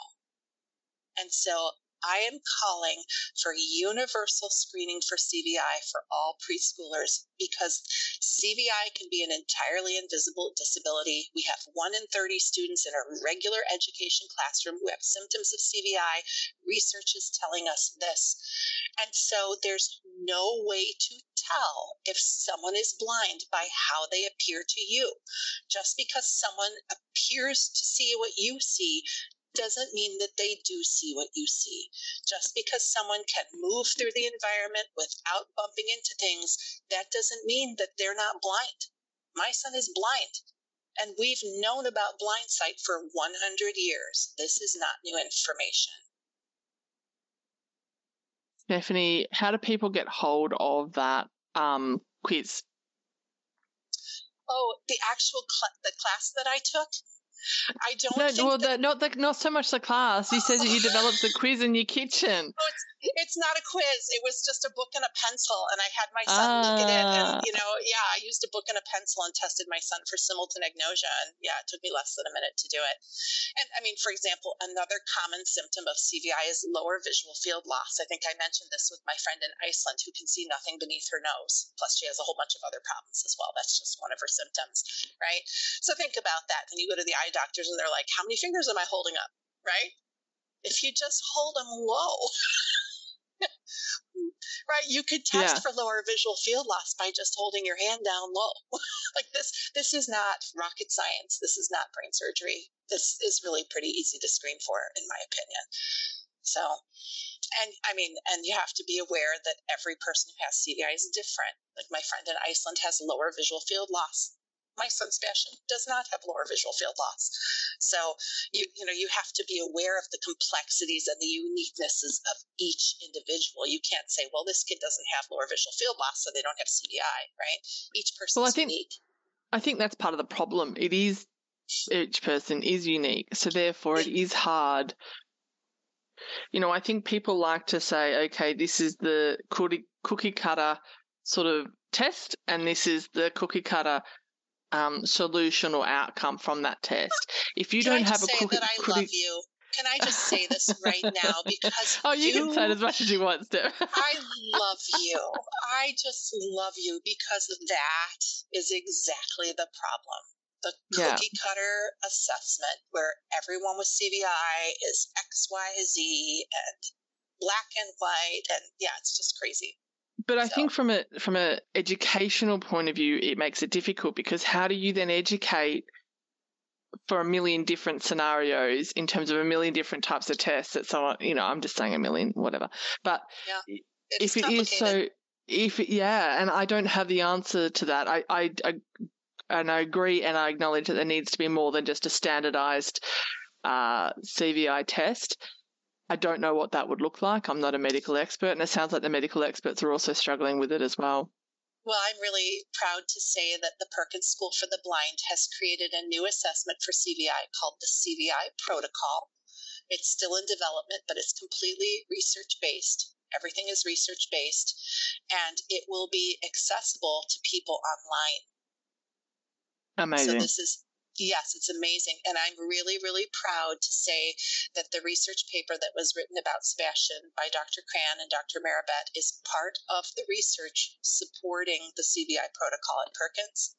And so I am calling for universal screening for CVI for all preschoolers because CVI can be an entirely invisible disability. We have one in 30 students in our regular education classroom who have symptoms of CVI. Research is telling us this. And so there's no way to tell if someone is blind by how they appear to you. Just because someone appears to see what you see doesn't mean that they do see what you see. Just because someone can move through the environment without bumping into things, that doesn't mean that they're not blind. My son is blind, and we've known about blind sight for 100 years. This is not new information. Stephanie, how do people get hold of that um, quiz? Oh, the actual cl- the class that I took I don't. No, well, that, the, not the, not so much the class. You said that you developed the quiz in your kitchen. It's, it's not a quiz. It was just a book and a pencil, and I had my son ah. look at it, and ah. you know, yeah, I used a book and a pencil and tested my son for simultanagnosia, and yeah, it took me less than a minute to do it. And I mean, for example, another common symptom of CVI is lower visual field loss. I think I mentioned this with my friend in Iceland who can see nothing beneath her nose. Plus, she has a whole bunch of other problems as well. That's just one of her symptoms, right? So think about that. When you go to the eye doctors and they're like, "How many fingers am I holding up?" Right? If you just hold them low. right you could test yeah. for lower visual field loss by just holding your hand down low like this this is not rocket science this is not brain surgery this is really pretty easy to screen for in my opinion so and i mean and you have to be aware that every person who has cvi is different like my friend in iceland has lower visual field loss my son Sebastian does not have lower visual field loss. So you you know you have to be aware of the complexities and the uniquenesses of each individual. You can't say, well, this kid doesn't have lower visual field loss, so they don't have CVI, right? Each person well, I think, unique. I think that's part of the problem. It is each person is unique, so therefore it is hard. You know, I think people like to say, okay, this is the cookie, cookie cutter sort of test, and this is the cookie cutter um, solution or outcome from that test. If you Can don't have a cookie, that I love you. can I just say this right now? Because oh, you, you can say it as much as you want, Steph. I love you. I just love you because that is exactly the problem. The cookie yeah. cutter assessment where everyone with CVI is X, Y, Z and black and white, and yeah, it's just crazy. But I so. think from a from a educational point of view, it makes it difficult because how do you then educate for a million different scenarios in terms of a million different types of tests that someone you know i'm just saying a million whatever. But yeah, if it is so if it, yeah and i don't have the answer to that. I, I, I and i agree and i acknowledge that there needs to be more than just a standardized uh, cvi test i don't know what that would look like i'm not a medical expert and it sounds like the medical experts are also struggling with it as well well, I'm really proud to say that the Perkins School for the Blind has created a new assessment for CVI called the CVI Protocol. It's still in development, but it's completely research based. Everything is research based, and it will be accessible to people online. Amazing. So this is yes, it's amazing. And I'm really, really proud to say that the research paper that was written about Sebastian by Dr. Kran and Dr. Merabet is part of the research supporting the CVI protocol at Perkins.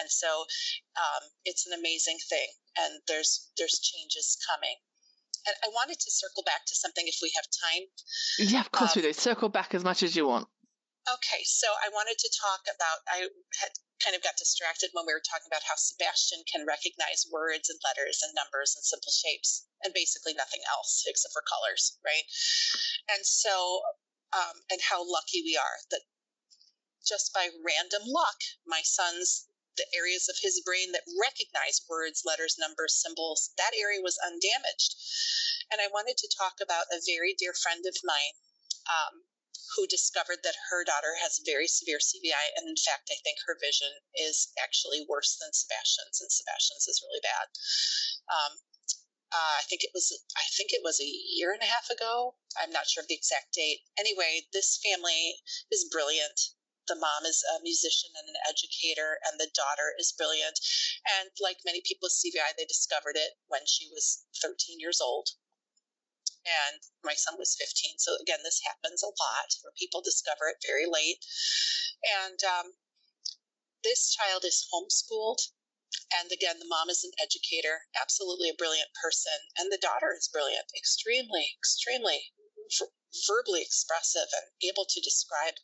And so um, it's an amazing thing. And there's there's changes coming. And I wanted to circle back to something if we have time. Yeah, of course um, we do. Circle back as much as you want. Okay, so I wanted to talk about I had kind of got distracted when we were talking about how Sebastian can recognize words and letters and numbers and simple shapes and basically nothing else except for colors, right? And so, um, and how lucky we are that just by random luck, my son's the areas of his brain that recognize words, letters, numbers, symbols, that area was undamaged. And I wanted to talk about a very dear friend of mine um, who discovered that her daughter has very severe CVI. And in fact, I think her vision is actually worse than Sebastian's, and Sebastian's is really bad. Um, uh, I think it was I think it was a year and a half ago. I'm not sure of the exact date. Anyway, this family is brilliant. The mom is a musician and an educator, and the daughter is brilliant. And like many people with CVI, they discovered it when she was 13 years old and my son was 15. So again, this happens a lot where people discover it very late. And um, this child is homeschooled. And again, the mom is an educator, absolutely a brilliant person. And the daughter is brilliant, extremely, extremely ver- verbally expressive and able to describe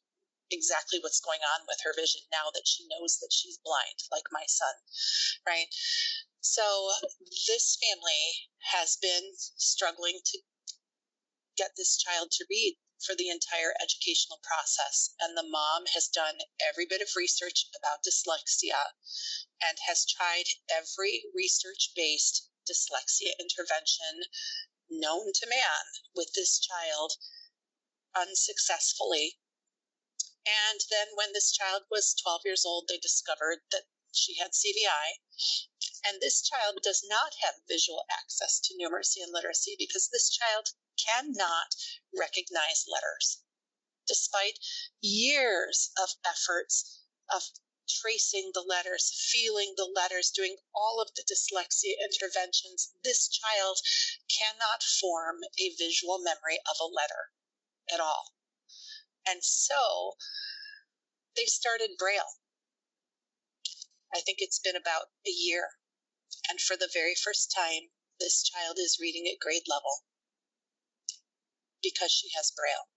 exactly what's going on with her vision now that she knows that she's blind, like my son, right? So this family has been struggling to get this child to read for the entire educational process. And the mom has done every bit of research about dyslexia and has tried every research based dyslexia intervention known to man with this child unsuccessfully. And then when this child was 12 years old, they discovered that she had CVI. And this child does not have visual access to numeracy and literacy because this child cannot recognize letters. Despite years of efforts of tracing the letters, feeling the letters, doing all of the dyslexia interventions, this child cannot form a visual memory of a letter at all. And so they started Braille. I think it's been about a year. And for the very first time, this child is reading at grade level because she has Braille.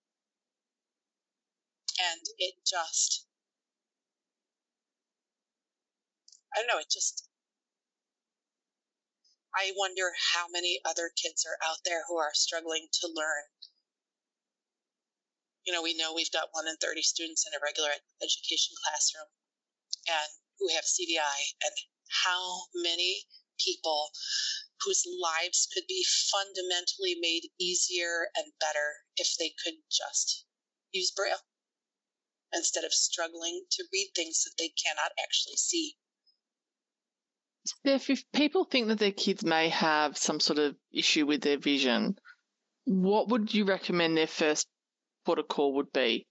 And it just, I don't know, it just, I wonder how many other kids are out there who are struggling to learn. You know, we know we've got one in 30 students in a regular education classroom and who have CVI and how many people whose lives could be fundamentally made easier and better if they could just use Braille instead of struggling to read things that they cannot actually see. Steph, if people think that their kids may have some sort of issue with their vision, what would you recommend their first protocol would be?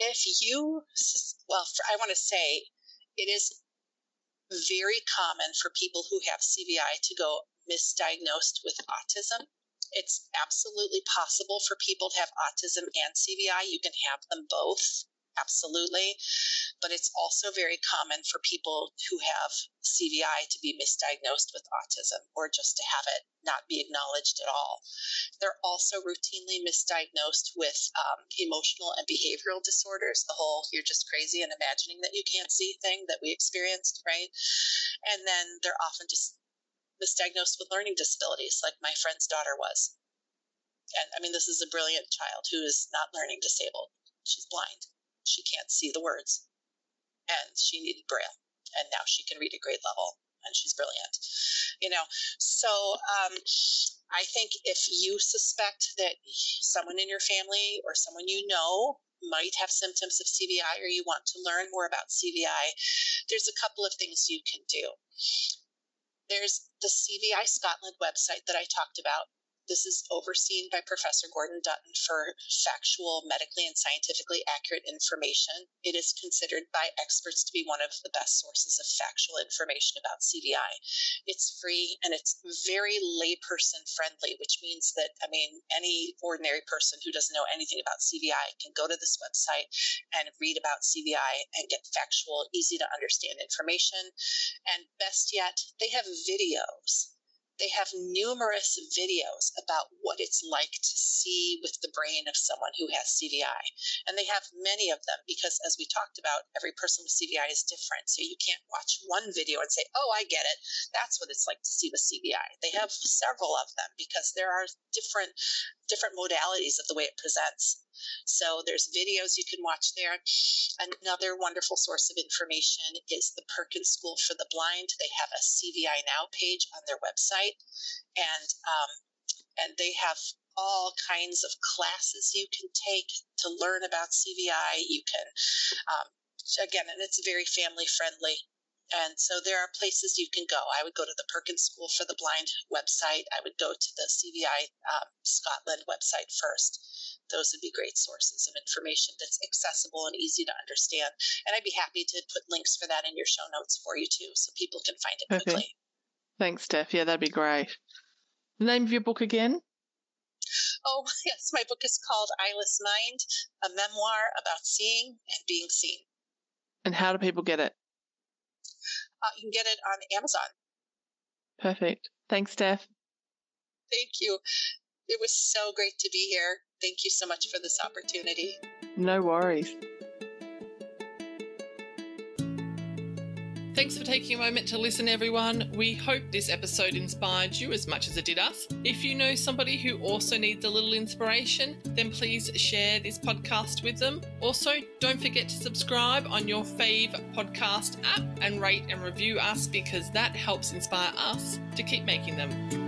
If you, well, I want to say it is very common for people who have CVI to go misdiagnosed with autism. It's absolutely possible for people to have autism and CVI. You can have them both absolutely. But it's also very common for people who have CVI to be misdiagnosed with autism or just to have it not be acknowledged at all. They're also routinely misdiagnosed with um, emotional and behavioral disorders, the whole you're just crazy and imagining that you can't see thing that we experienced, right? And then they're often just misdiagnosed with learning disabilities, like my friend's daughter was. And I mean, this is a brilliant child who is not learning disabled. She's blind she can't see the words. And she needed braille and now she can read at grade level. And she's brilliant. You know so um, i think if you suspect that someone in your family or someone you know might have symptoms of cvi or you want to learn more about cvi there's a couple of things you can do. There's the cvi scotland website that i talked about this is overseen by Professor Gordon Dutton for factual, medically, and scientifically accurate information. It is considered by experts to be one of the best sources of factual information about CVI. It's free and it's very layperson friendly, which means that, I mean, any ordinary person who doesn't know anything about CVI can go to this website and read about CVI and get factual, easy to understand information. And best yet, they have videos they have numerous videos about what it's like to see with the brain of someone who has CVI. And they have many of them because, as we talked about, every person with CVI is different. So you can't watch one video and say, oh, I get it. That's what it's like to see with CVI. They have several of them because there are different different modalities of the way it presents. So there's videos you can watch there. Another wonderful source of information is the Perkins School for the Blind. They have a CVI Now page on their website, and um, and they have all kinds of classes you can take to learn about CVI. You can um, again, and it's very family friendly. And so there are places you can go. I would go to the Perkins School for the Blind website. I would go to the CVI um, Scotland website first. Those would be great sources of information that's accessible and easy to understand. And I'd be happy to put links for that in your show notes for you too, so people can find it quickly. Thanks, Steph. Yeah, that'd be great. The name of your book again? Oh, yes. My book is called Eyeless Mind, a memoir about seeing and being seen. And how do people get it? Uh, you can get it on Amazon. Perfect. Thanks, Steph. Thank you. It was so great to be here. Thank you so much for this opportunity. No worries. Thanks for taking a moment to listen, everyone. We hope this episode inspired you as much as it did us. If you know somebody who also needs a little inspiration, then please share this podcast with them. Also, don't forget to subscribe on your fave podcast app and rate and review us because that helps inspire us to keep making them.